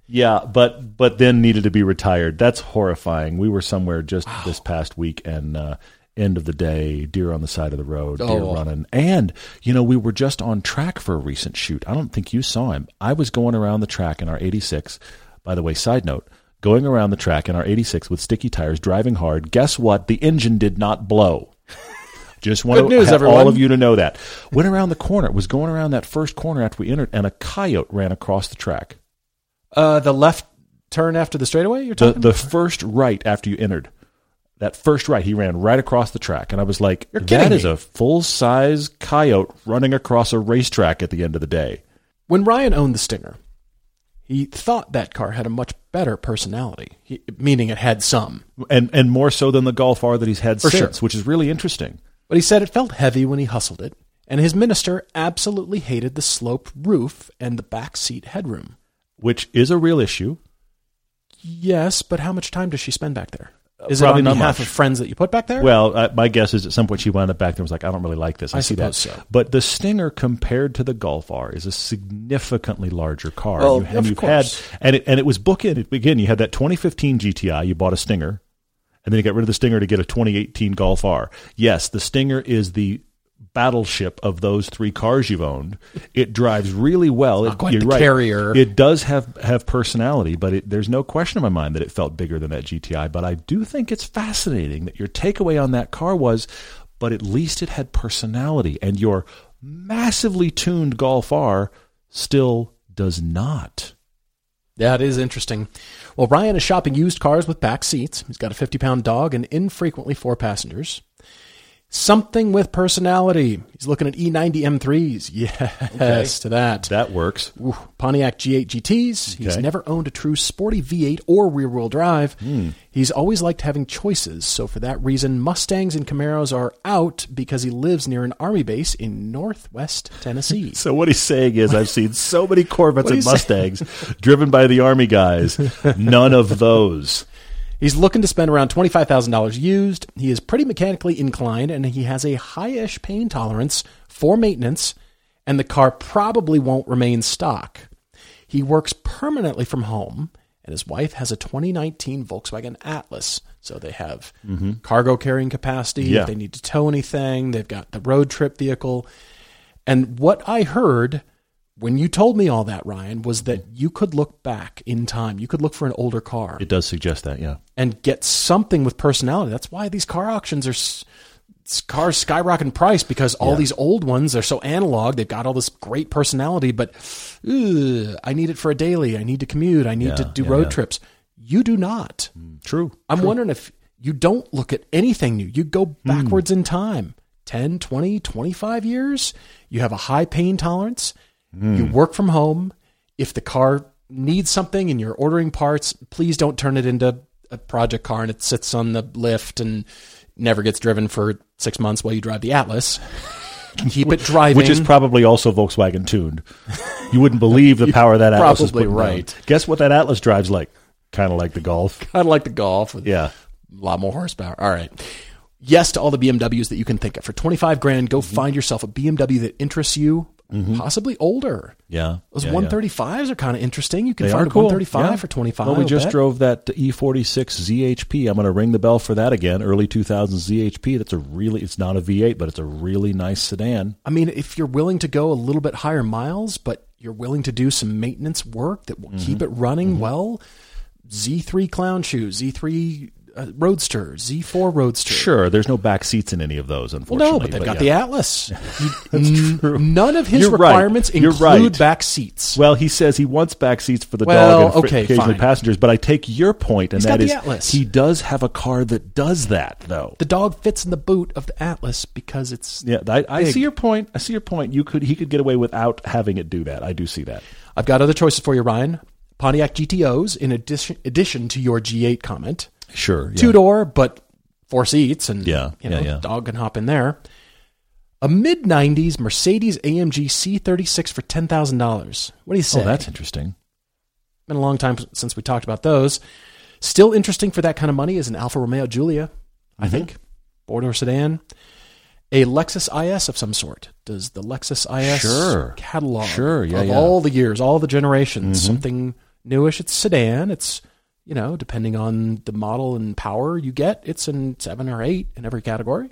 Yeah, but but then needed to be retired. That's horrifying. We were somewhere just this past week, and uh, end of the day, deer on the side of the road, deer Oh. running, and you know we were just on track for a recent shoot. I don't think you saw him. I was going around the track in our '86. By the way, side note. Going around the track in our 86 with sticky tires, driving hard. Guess what? The engine did not blow. Just want Good to news, have everyone. all of you to know that. Went around the corner. Was going around that first corner after we entered, and a coyote ran across the track. Uh, the left turn after the straightaway. You're the talking. the first right after you entered that first right he ran right across the track and i was like You're kidding that is me. a full size coyote running across a racetrack at the end of the day when Ryan owned the Stinger, he thought that car had a much better personality, he, meaning it had some. and and more so than the golf r that he's had For since sure. which is really interesting But he said it felt heavy when he hustled it, and his minister absolutely hated the sloped roof and the back seat headroom. which is a real issue Yes, but how much time does she spend back there? Is it on not behalf much. of friends that you put back there? Well, uh, my guess is at some point she wound up back there and was like, I don't really like this. I, I see that. suppose so. But the Stinger compared to the Golf R is a significantly larger car. Well, You- and of you've course. had and it, and it was bookended. Again, you had that 2015 GTI, you bought a Stinger, and then you got rid of the Stinger to get a 2018 Golf R. Yes, the Stinger is the battleship of those three cars you've owned. It drives really well. It- you're right. carrier. It does have have personality, but it, there's no question in my mind that it felt bigger than that GTI. But I do think it's fascinating that your takeaway on that car was, but at least it had personality, and your massively tuned Golf R still does not. That is interesting. Well, Ryan is shopping used cars with back seats. He's got a 50 pound dog and infrequently four passengers. Something with personality. He's looking at E E90 M3s. Yes, to that. That works. Ooh, Pontiac G8 GTs. He's Okay. Hmm. never owned a true sporty V8 or rear wheel drive. He's always liked having choices. So, for that reason, Mustangs and Camaros are out because he lives near an army base in northwest Tennessee. So what he's saying is, I've seen so many Corvettes and Mustangs driven by the Army guys. None of those. He's looking to spend around $25,000 used. He is pretty mechanically inclined and he has a high-ish pain tolerance for maintenance and the car probably won't remain stock. He works permanently from home and his wife has a 2019 Volkswagen Atlas. So they have mm-hmm. cargo carrying capacity. Yeah. If they need to tow anything, they've got the road trip vehicle. And what I heard when you told me all that, Ryan, was that mm-hmm. you could look back in time. You could look for an older car It does suggest that, yeah. and get something with personality. That's why these car auctions are cars skyrocket in price because all these old ones are so analog. They've got all this great personality, but ugh, I need it for a daily. I need to commute. I need to do yeah, road yeah. trips. You do not. Mm, true. I'm wondering if you don't look at anything new. You go hmm. backwards in time 10, 20, 25 years. You have a high pain tolerance. You work from home. If the car needs something and you're ordering parts, please don't turn it into a project car and it sits on the lift and never gets driven for six months while you drive the Atlas. Keep it driving. Which is probably also Volkswagen tuned. You wouldn't believe the power that Atlas is Probably putting down. right. Guess what that Atlas drives like? Kind of like the Golf. kind of like the Golf. With Yeah. a lot more horsepower. All right. Yes to all the BMWs that you can think of. For 25 grand, go Mm-hmm. find yourself a BMW that interests you, possibly older. Yeah. Those yeah, yeah. 135s are kind of interesting. You can They find cool. 135 Yeah. for 25. Well, we I'll just bet. drove that E E46 ZHP. I'm going to ring the bell for that again. Early 2000s ZHP. That's a really. It's not a V8, but it's a really nice sedan. I mean, if you're willing to go a little bit higher miles, but you're willing to do some maintenance work that will Mm-hmm. keep it running well, Z3 Clown Shoes, Z3 uh, Roadster, Z4 Roadster. Sure, there's no back seats in any of those, unfortunately. no, but they've got yeah. the Atlas. N- true. None of his You're requirements You're include right. back seats. Well, he says he wants back seats for the Well, dog and okay, occasionally fine. passengers. But I take your point, and He's that is Atlas. he does have a car that does that, though. the dog fits in the boot of the Atlas because it's. Yeah, I, I see your point. I see your point. You could he could get away without having it do that. I do see that. I've got other choices for you, Ryan. Pontiac GTOs, in addition, addition to your G8 comment. Sure, yeah. Two door, but four seats, and Yeah, you know, yeah, yeah. dog can hop in there. A mid '90s Mercedes AMG C36 for ten thousand dollars. What do you say? Oh, that's interesting. been a long time since we talked about those. Still interesting for that kind of money is an Alfa Romeo Giulia, I Mm-hmm. think, four door sedan. A Lexus IS of some sort. Does the Lexus IS Sure. catalog Sure, yeah, of yeah. Mm-hmm. all the years, all the generations, something newish? It's sedan. It's you know, depending on the model and power you get, it's in seven or eight in every category.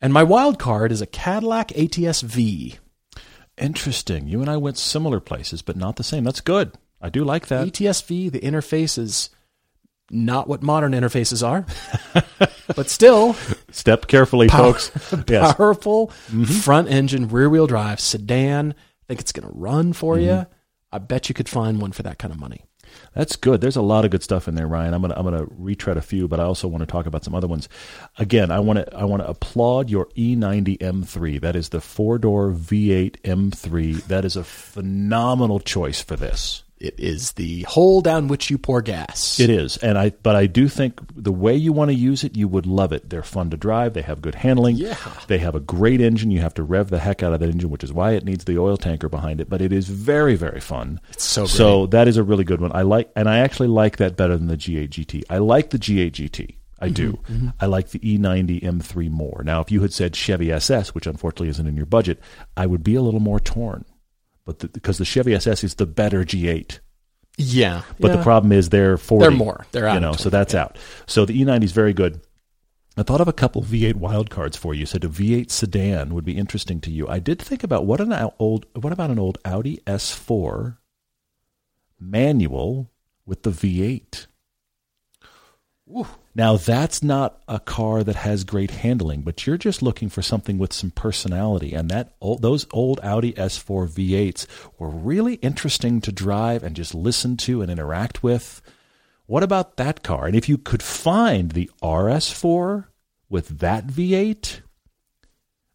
And my wild card is a Cadillac ATS V. Interesting. You and I went similar places, but not the same. That's good. I do like that. ATSV, the interface is not what modern interfaces are, but still Step carefully, folks. Yes. powerful mm-hmm. front engine, rear wheel drive sedan. I think it's going to run for mm-hmm. you. I bet you could find one for that kind of money. That's good. There's a lot of good stuff in there, Ryan. I'm gonna I'm gonna retread a few, but I also want to talk about some other ones. Again, I want to I want to applaud your E E90 M3. That is the four door V8 M3. That is a phenomenal choice for this. It is the hole down which you pour gas. It is, and I but I do think the way you want to use it, you would love it. They're fun to drive. They have good handling. Yeah. They have a great engine. You have to rev the heck out of that engine, which is why it needs the oil tanker behind it. But it is very very fun. It's so great. So that is a really good one. I like, and I actually like that better than the G8 GT. I like the G8 GT. I do. Mm-hmm, I like the E E90 M3 more. Now, if you had said Chevy SS, which unfortunately isn't in your budget, I would be a little more torn. But the, because the Chevy SS is the better G8. yeah. But the problem is they're 40. They're more. They're out You know, 20, so that's out. So the E90 is very good. I thought of a couple V8 wildcards for you. Said a V8 sedan would be interesting to you. I did think about what an old what about an old Audi S4 manual with the V8. Now that's not a car that has great handling, but you're just looking for something with some personality, and that old, those old Audi S4 V8s were really interesting to drive and just listen to and interact with. What about that car? And if you could find the RS4 with that V8,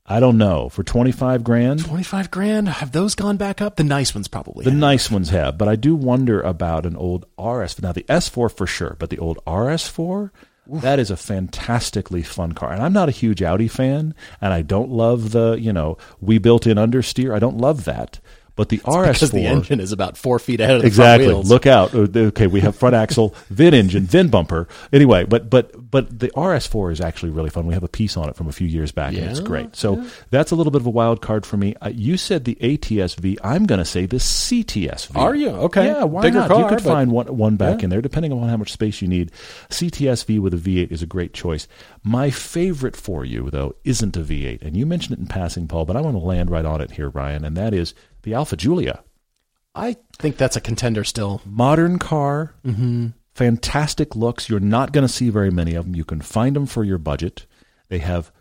I don't know for twenty five grand. 25 grand. Have those gone back up? The nice ones probably. The have. nice ones have, but I do wonder about an old RS. Now the S4 for sure, but the old RS4, that is a fantastically fun car. And I'm not a huge Audi fan, and I don't love the you know we built in understeer. I don't love that. But the RS4 because the engine is about four feet ahead of the exactly. front wheels. Look out. Uh, Okay, we have front axle, VIN engine, VIN bumper. Anyway, but but but the RS4 is actually really fun. We have a piece on it from a few years back, and it's great. So that's a little bit of a wild card for me. Uh, you said the ATSV. I'm going to say the CTSV. Are you? Okay. Yeah. Why Bigger not? you could find one one back Yeah. in there, depending on how much space you need. CTSV with a V8 is a great choice. My favorite for you though isn't a V8, and you mentioned it in passing, Paul, but I want to land right on it here, Ryan, and that is the Alfa Giulia. I think that's a contender still. modern car, mm-hmm. fantastic looks. You're not going to see very many of them. You can find them for your budget. They have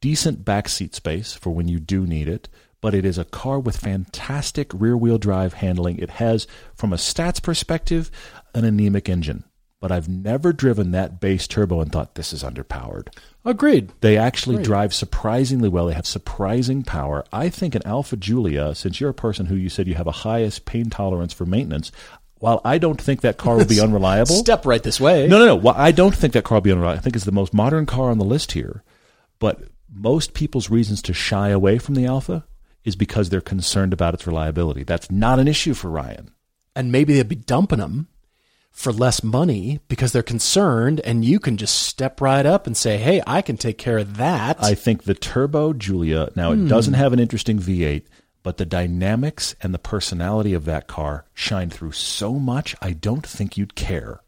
decent backseat space for when you do need it, but it is a car with fantastic rear wheel drive handling. It has, from a stats perspective, an anemic engine. But I've never driven that base turbo and thought this is underpowered. Agreed. They actually Right. drive surprisingly well. They have surprising power. I think an Alfa Giulia, since you're a person who you said you have a highest pain tolerance for maintenance, while I don't think that car will be unreliable. Step right this way. No, no, no. Well, I don't think that car will be unreliable. I think it's the most modern car on the list here. But most people's reasons to shy away from the Alfa is because they're concerned about its reliability. That's not an issue for Ryan. And maybe they'd be dumping them for less money because they're concerned, and you can just step right up and say, "Hey, I can take care of that." I think the Turbo Giulia, now it hmm. doesn't have an interesting V8, but the dynamics and the personality of that car shine through so much, I don't think you'd care.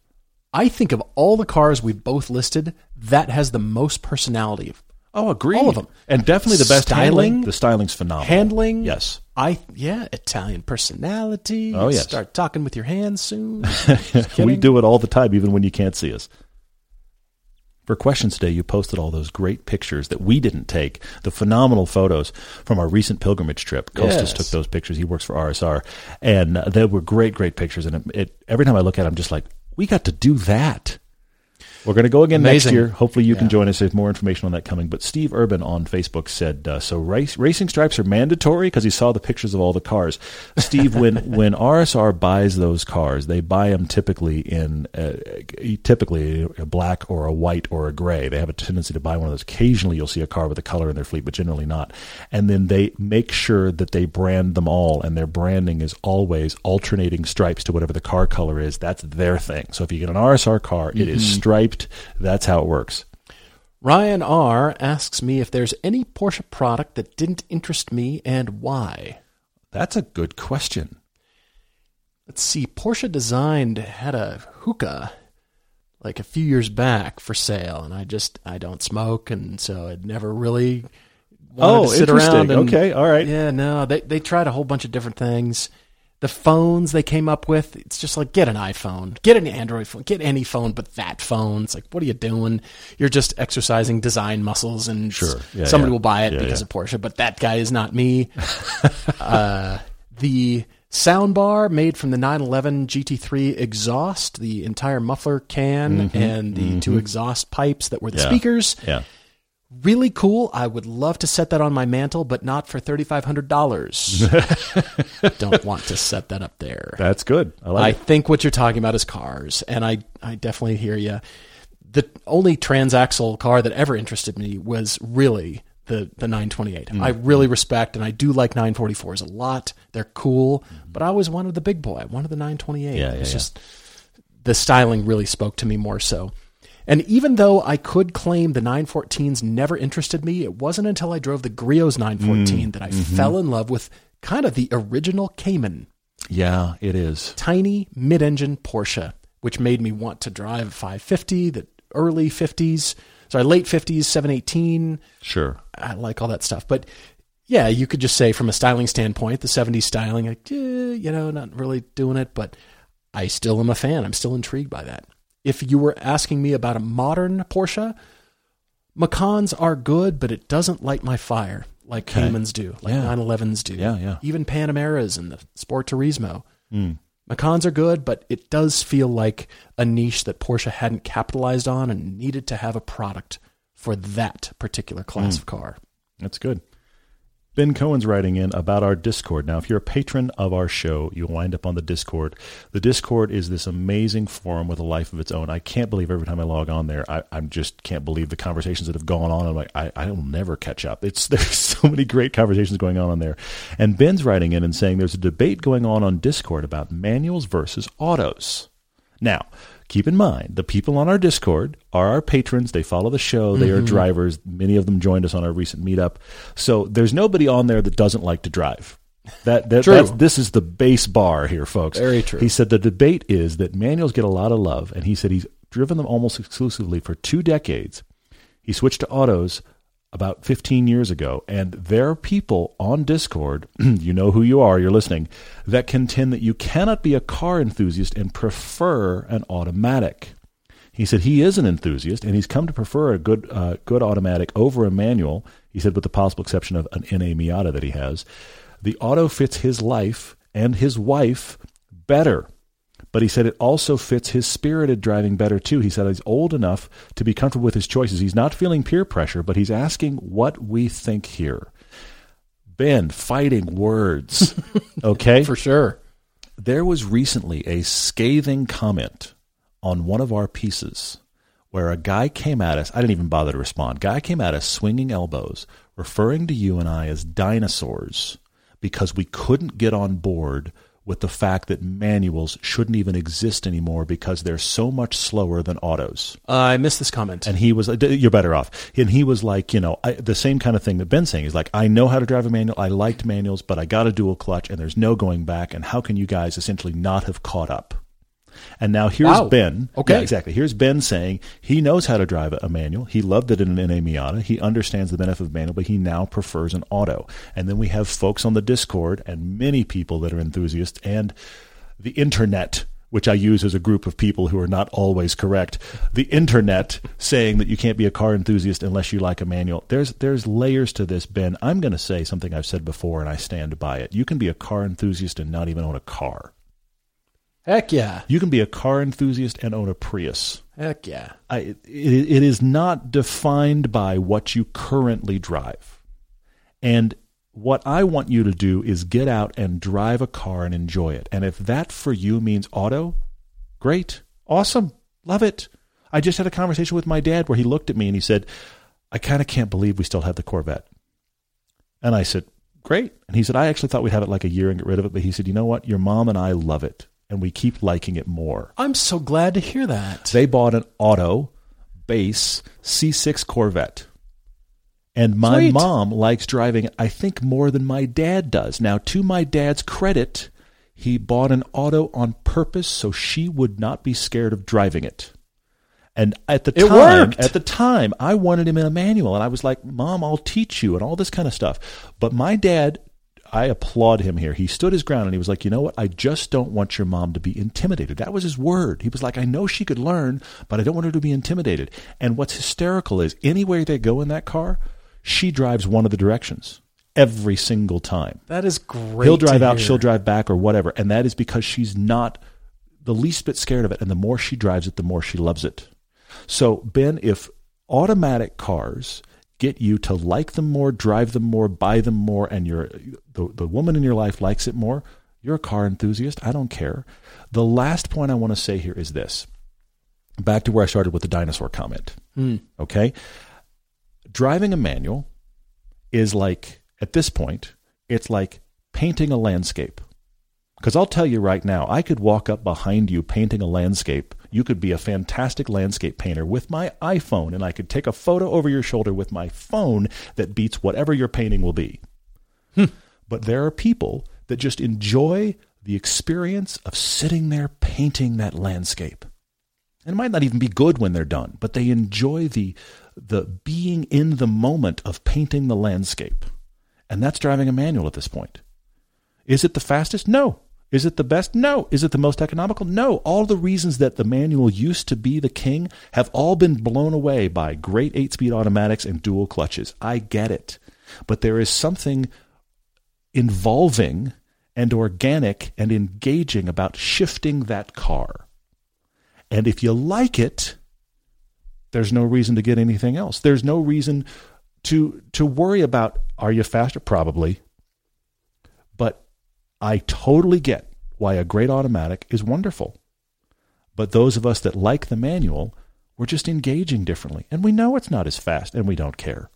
I think of all the cars we've both listed, that has the most personality. Oh, agreed. All of them. And definitely the best Styling, handling. The styling's phenomenal. Handling, Yes. I yeah, Italian personality. Oh, yes. start talking with your hands soon. we do it all the time, even when you can't see us. For questions today, you posted all those great pictures that we didn't take, the phenomenal photos from our recent pilgrimage trip. Costas Yes. took those pictures. He works for RSR. And they were great, great pictures. And it, it, every time I look at them, I'm just like, we got to do that. We're going to go again next year. Hopefully, you can join us. There's more information on that coming. But Steve Urban on Facebook said, uh, "So race, racing stripes are mandatory because he saw the pictures of all the cars." Steve, when when RSR buys those cars, they buy them typically in uh, typically a black or a white or a gray. They have a tendency to buy one of those. Occasionally, you'll see a car with a color in their fleet, but generally not. And then they make sure that they brand them all, and their branding is always alternating stripes to whatever the car color is. That's their thing. So if you get an RSR car, it is That's how it works. Ryan R asks me if there's any Porsche product that didn't interest me and why. That's a good question. Let's see. Porsche designed had a hookah like a few years back for sale, and I just I don't smoke, and so I'd never really wanted Oh, to sit interesting. around. And, Okay, all right. Yeah, no, they they tried a whole bunch of different things. The phones they came up with, it's just like get an iPhone, get an Android phone, get any phone, but that phone. It's like, what are you doing? You're just exercising design muscles, and Sure. Yeah, somebody yeah. will buy it Yeah, because of Porsche. But that guy is not me. uh, the soundbar made from the 911 GT3 exhaust, the entire muffler can, and the two exhaust pipes that were the Mm-hmm. Speakers. Yeah. Really cool. I would love to set that on my mantle, but not for $3,500. Don't want to set that up there. That's good. I like I think what you're talking about is cars, and I, I definitely hear you. The only transaxle car that ever interested me was really the the 928. Mm. I really respect and I do like 944s a lot. They're cool, but I always wanted the big boy. I wanted the 928. Mm-hmm. Yeah, yeah, it's yeah. just the styling really spoke to me more so. And even though I could claim the 914s never interested me, it wasn't until I drove the Griot's 914 that I Mm-hmm. fell in love with kind of the original Cayman Yeah, it is. tiny mid-engine Porsche, which made me want to drive a 550, the early 50s, sorry, late 50s, 718. Sure. I like all that stuff. But yeah, you could just say from a styling standpoint, the 70s styling, like, eh, you know, not really doing it, but I still am a fan. I'm still intrigued by that. If you were asking me about a modern Porsche, Macans are good, but it doesn't light my fire like Okay. Caymans do, like Yeah. 911s do. Yeah, yeah. Even Panameras and the Sport Turismo. Mm. Macans are good, but it does feel like a niche that Porsche hadn't capitalized on and needed to have a product for that particular class of car. That's good. Ben Cohen's writing in about our Discord. Now, if you're a patron of our show, you'll wind up on the Discord. The Discord is this amazing forum with a life of its own. I can't believe every time I log on there, I, I just can't believe the conversations that have gone on. I'm like, I, I will never catch up. It's there's so many great conversations going on on there. And Ben's writing in and saying there's a debate going on on Discord about manuals versus autos. Now, keep in mind, the people on our Discord are our patrons. They follow the show. They are mm-hmm. drivers. Many of them joined us on our recent meetup. So there's nobody on there that doesn't like to drive. That, that True. that's, this is the base bar here, folks. Very true. He said the debate is that manuals get a lot of love, and he said he's driven them almost exclusively for two decades. He switched to autos about 15 years ago, and there are people on Discord, you know who you are, you're listening, that contend that you cannot be a car enthusiast and prefer an automatic. He said he is an enthusiast, and he's come to prefer a good uh, good automatic over a manual. He said, with the possible exception of an NA Miata that he has, the auto fits his life and his wife better. But he said it also fits his spirited driving better too. He said he's old enough to be comfortable with his choices. He's not feeling peer pressure, but he's asking what we think here. Ben, fighting words. Okay? For sure. there was recently a scathing comment on one of our pieces where a guy came at us. I didn't even bother to respond. Guy came at us swinging elbows, referring to you and I as dinosaurs because we couldn't get on board with the fact that manuals shouldn't even exist anymore because they're so much slower than autos. Uh, I missed this comment. And he was, you're better off. And he was like, you know, I, the same kind of thing that Ben's saying. He's like, I know how to drive a manual. I liked manuals, but I got a dual clutch and there's no going back. And how can you guys essentially not have caught up? And now here's Wow. Ben. Okay. Yeah, exactly. Here's Ben saying he knows how to drive a manual. He loved it in an NA Miata. He understands the benefit of manual, but he now prefers an auto. And then we have folks on the Discord and many people that are enthusiasts and the internet, which I use as a group of people who are not always correct. The internet saying that you can't be a car enthusiast unless you like a manual. There's there's layers to this, Ben. I'm going to say something I've said before, and I stand by it. You can be a car enthusiast and not even own a car. Heck yeah. You can be a car enthusiast and own a Prius. Heck yeah. I, it, it is not defined by what you currently drive. And what I want you to do is get out and drive a car and enjoy it. And if that for you means auto, great, awesome, love it. I just had a conversation with my dad where he looked at me and he said, I kind of can't believe we still have the Corvette. And I said, Great. And he said, I actually thought we'd have it like a year and get rid of it. But he said, You know what? Your mom and I love it. And we keep liking it more. I'm so glad to hear that. They bought an auto base C6 Corvette. And my Sweet. mom likes driving I think, more than my dad does. Now, to my dad's credit, he bought an auto on purpose so she would not be scared of driving it. And at the It time, worked. at the time, I wanted him in a manual, and I was like, "Mom, I'll teach you," and all this kind of stuff. But my dad, I applaud him here. He stood his ground, and he was like, "You know what? I just don't want your mom to be intimidated." That was his word. He was like, "I know she could learn, but I don't want her to be intimidated." And what's hysterical is anywhere they go in that car, she drives one of the directions every single time. that is great. He'll drive out, hear. she'll drive back, or whatever. And that is because she's not the least bit scared of it. And the more she drives it, the more she loves it. So, Ben, if automatic cars get you to like them more, drive them more, buy them more, and you're the, the woman in your life likes it more, you're a car enthusiast. I don't care. The last point I want to say here is this. Back to where I started with the dinosaur comment. Hmm. Okay? Driving a manual is like, at this point, it's like painting a landscape. Because I'll tell you right now, I could walk up behind you painting a landscape. You could be a fantastic landscape painter with my iPhone, and I could take a photo over your shoulder with my phone that beats whatever your painting will be. Hmm. But there are people that just enjoy the experience of sitting there painting that landscape. And it might not even be good when they're done, but they enjoy the the being in the moment of painting the landscape. And that's driving a manual at this point. Is it the fastest? No. Is it the best? No. Is it the most economical? No. All the reasons that the manual used to be the king have all been blown away by great eight speed automatics and dual clutches. I get it. But there is something involving and organic and engaging about shifting that car. And if you like it, there's no reason to get anything else. There's no reason to to worry about are you faster? Probably. I totally get why a great automatic is wonderful. But those of us that like the manual, we're just engaging differently. And we know it's not as fast and we don't care.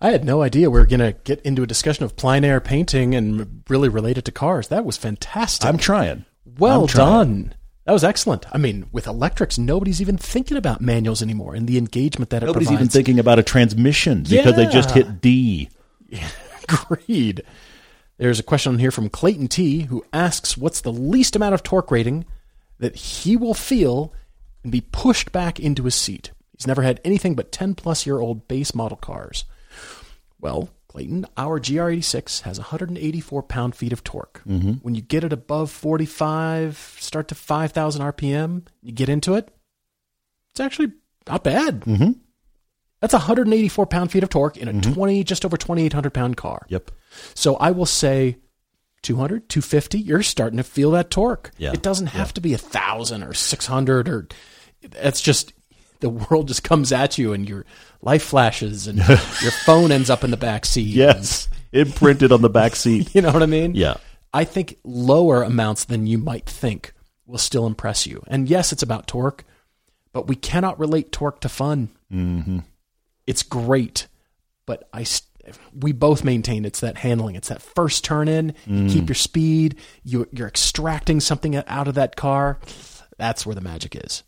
I had no idea we were going to get into a discussion of plein air painting and really relate it to cars. That was fantastic. I'm trying. well I'm trying. done. That was excellent. I mean, with electrics, nobody's even thinking about manuals anymore and the engagement that it provides. Nobody's even thinking about a transmission because they just hit D. Agreed. There's a question here from Clayton T, who asks, "What's the least amount of torque rating that he will feel and be pushed back into his seat?" He's never had anything but 10 plus year old base model cars. Well, Clayton, our GR86 has 184 pound feet of torque. When you get it above 45, start to 5,000 RPM, you get into it, it's actually not bad. Mm-hmm. That's 184 pound feet of torque in a 20, just over 2,800 pound car. Yep. So I will say 200, 250, you're starting to feel that torque. Yeah. It doesn't have to be a thousand or 600 or that's just the world just comes at you and your life flashes and your phone ends up in the back seat. Yes. Imprinted on the back seat. You know what I mean? Yeah. I think lower amounts than you might think will still impress you. And yes, it's about torque, but we cannot relate torque to fun. Mm-hmm. It's great, but I we both maintain it's that handling. It's that first turn in. You keep mm. your speed. You, you're extracting something out of that car. That's where the magic is.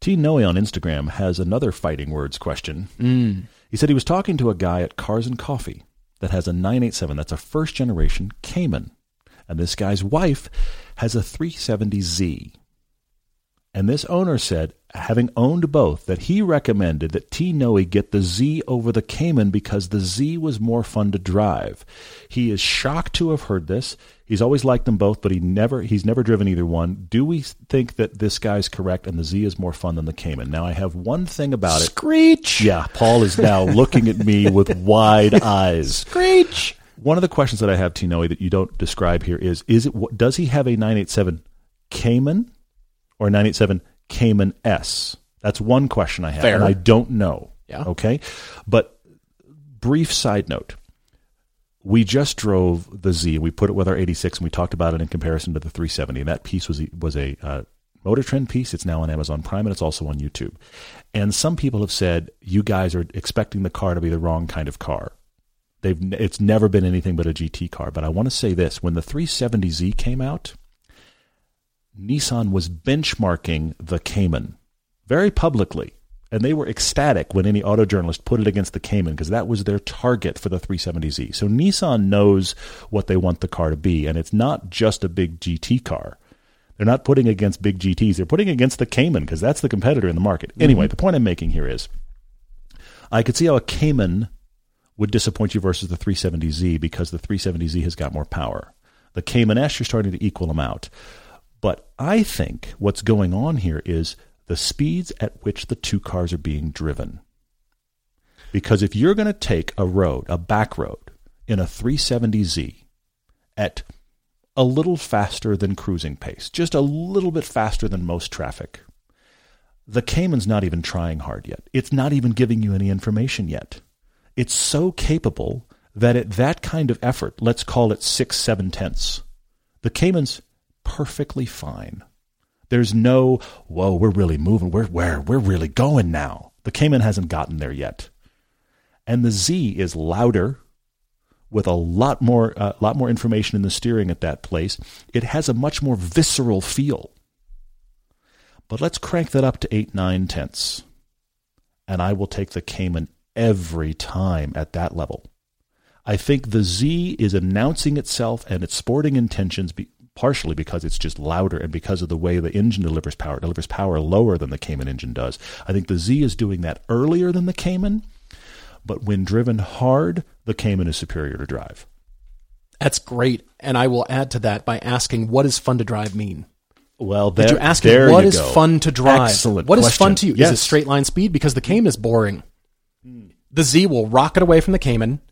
T Noe on Instagram has another fighting words question. Mm. He said he was talking to a guy at Cars and Coffee that has a 987 that's a first generation Cayman. And this guy's wife has a 370Z. And this owner said, having owned both, that he recommended that T Noe get the Z over the Cayman because the Z was more fun to drive. He is shocked to have heard this. He's always liked them both, but he never he's never driven either one. Do we think that this guy's correct and the Z is more fun than the Cayman? Now I have one thing about it. Screech! Yeah, Paul is now looking at me with wide eyes. Screech! One of the questions that I have, T. Noe, that you don't describe here is: Is it does he have a 987 Cayman or a 987 Cayman S? That's one question I have, Fair. and I don't know. Yeah. Okay, but brief side note: We just drove the Z. We put it with our 86, and we talked about it in comparison to the 370. And that piece was was a uh, Motor Trend piece. It's now on Amazon Prime, and it's also on YouTube. And some people have said you guys are expecting the car to be the wrong kind of car. They've it's never been anything but a GT car. But I want to say this: when the 370Z came out, Nissan was benchmarking the Cayman very publicly, and they were ecstatic when any auto journalist put it against the Cayman because that was their target for the 370Z. So Nissan knows what they want the car to be, and it's not just a big GT car. They're not putting against big GTs; they're putting against the Cayman because that's the competitor in the market. Mm-hmm. Anyway, the point I'm making here is, I could see how a Cayman would disappoint you versus the 370Z because the 370Z has got more power. The Cayman S, you're starting to equal them out. But I think what's going on here is the speeds at which the two cars are being driven. Because if you're going to take a road, a back road, in a 370Z at a little faster than cruising pace, just a little bit faster than most traffic, The Cayman's not even trying hard yet. It's not even giving you any information yet. It's so capable that at that kind of effort, let's call it six, seven tenths, the Cayman's perfectly fine. There's no, whoa, we're really moving. We're where we're really going now. The Cayman hasn't gotten there yet. And the Z is louder with a lot more uh, lot more information in the steering at that place. It has a much more visceral feel. But let's crank that up to eight, nine tenths. And I will take the Cayman every time at that level. I think the Z is announcing itself and its sporting intentions be, partially because it's just louder and because of the way the engine delivers power. It delivers power lower than the Cayman engine does. I think the Z is doing that earlier than the Cayman, but when driven hard, the Cayman is superior to drive. That's great. And I will add to that by asking, what does fun to drive mean? Well, there, Did you ask me what is go. fun to drive? Excellent What is question. fun to you? Yes. Is it straight line speed? Because the Cayman is boring. The Z will rocket away from the Cayman,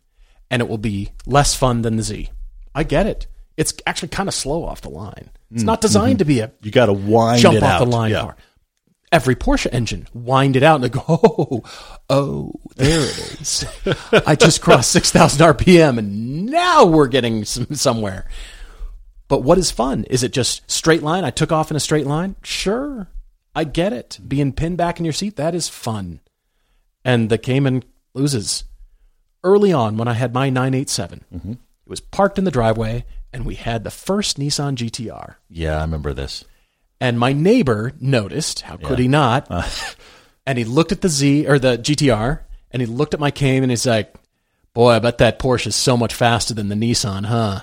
and it will be less fun than the Z. I get it. It's actually kind of slow off the line. It's not designed to be a You got to wind jump it off out. the line Yeah. car. Every Porsche engine, wind it out and go, oh, oh, there it is. I just crossed 6,000 RPM and now we're getting some, somewhere. But what is fun? Is it just straight line? I took off in a straight line? Sure. I get it. Being pinned back in your seat, that is fun. And the Cayman loses. Early on, when I had my 987, Mm-hmm. it was parked in the driveway and we had the first Nissan GTR. Yeah, I remember this. And my neighbor noticed, how could he not? Uh. and he looked at the Z or the GTR and he looked at my Cayman and he's like, Boy, I bet that Porsche is so much faster than the Nissan, huh?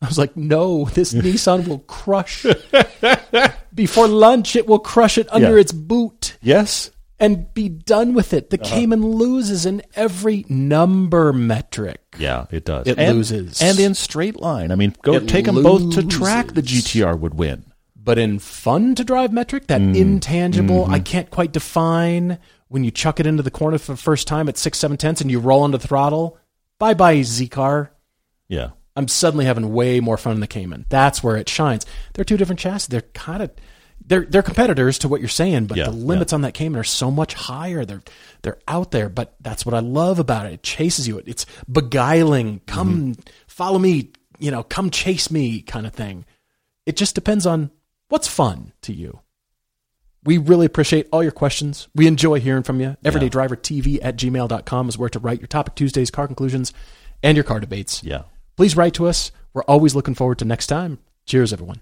I was like, No, this Nissan will crush. Before lunch, it will crush it under Yeah. its boot Yes. And be done with it. The Cayman loses in every number metric. Yeah, it does. It and, loses. and in straight line. I mean, go It take them both to track. The. GTR would win. But in fun to drive metric, that Mm. intangible, Mm-hmm. I can't quite define when you chuck it into the corner for the first time at six, seven tenths and you roll under the throttle. Bye bye, Z car. Yeah. I'm suddenly having way more fun in the Cayman. That's where it shines. They're two different chassis. They're kind of they're they're competitors to what you're saying, but Yeah, the limits on that Cayman are so much higher. They're they're out there, but that's what I love about it. It chases you. It's beguiling. Come mm-hmm. follow me, you know, come chase me kind of thing. It just depends on what's fun to you. We really appreciate all your questions. We enjoy hearing from you. EverydayDriverTV at gmail.com is where to write your Topic Tuesdays, car conclusions, and your car debates. Yeah. Please write to us. We're always looking forward to next time. Cheers, everyone.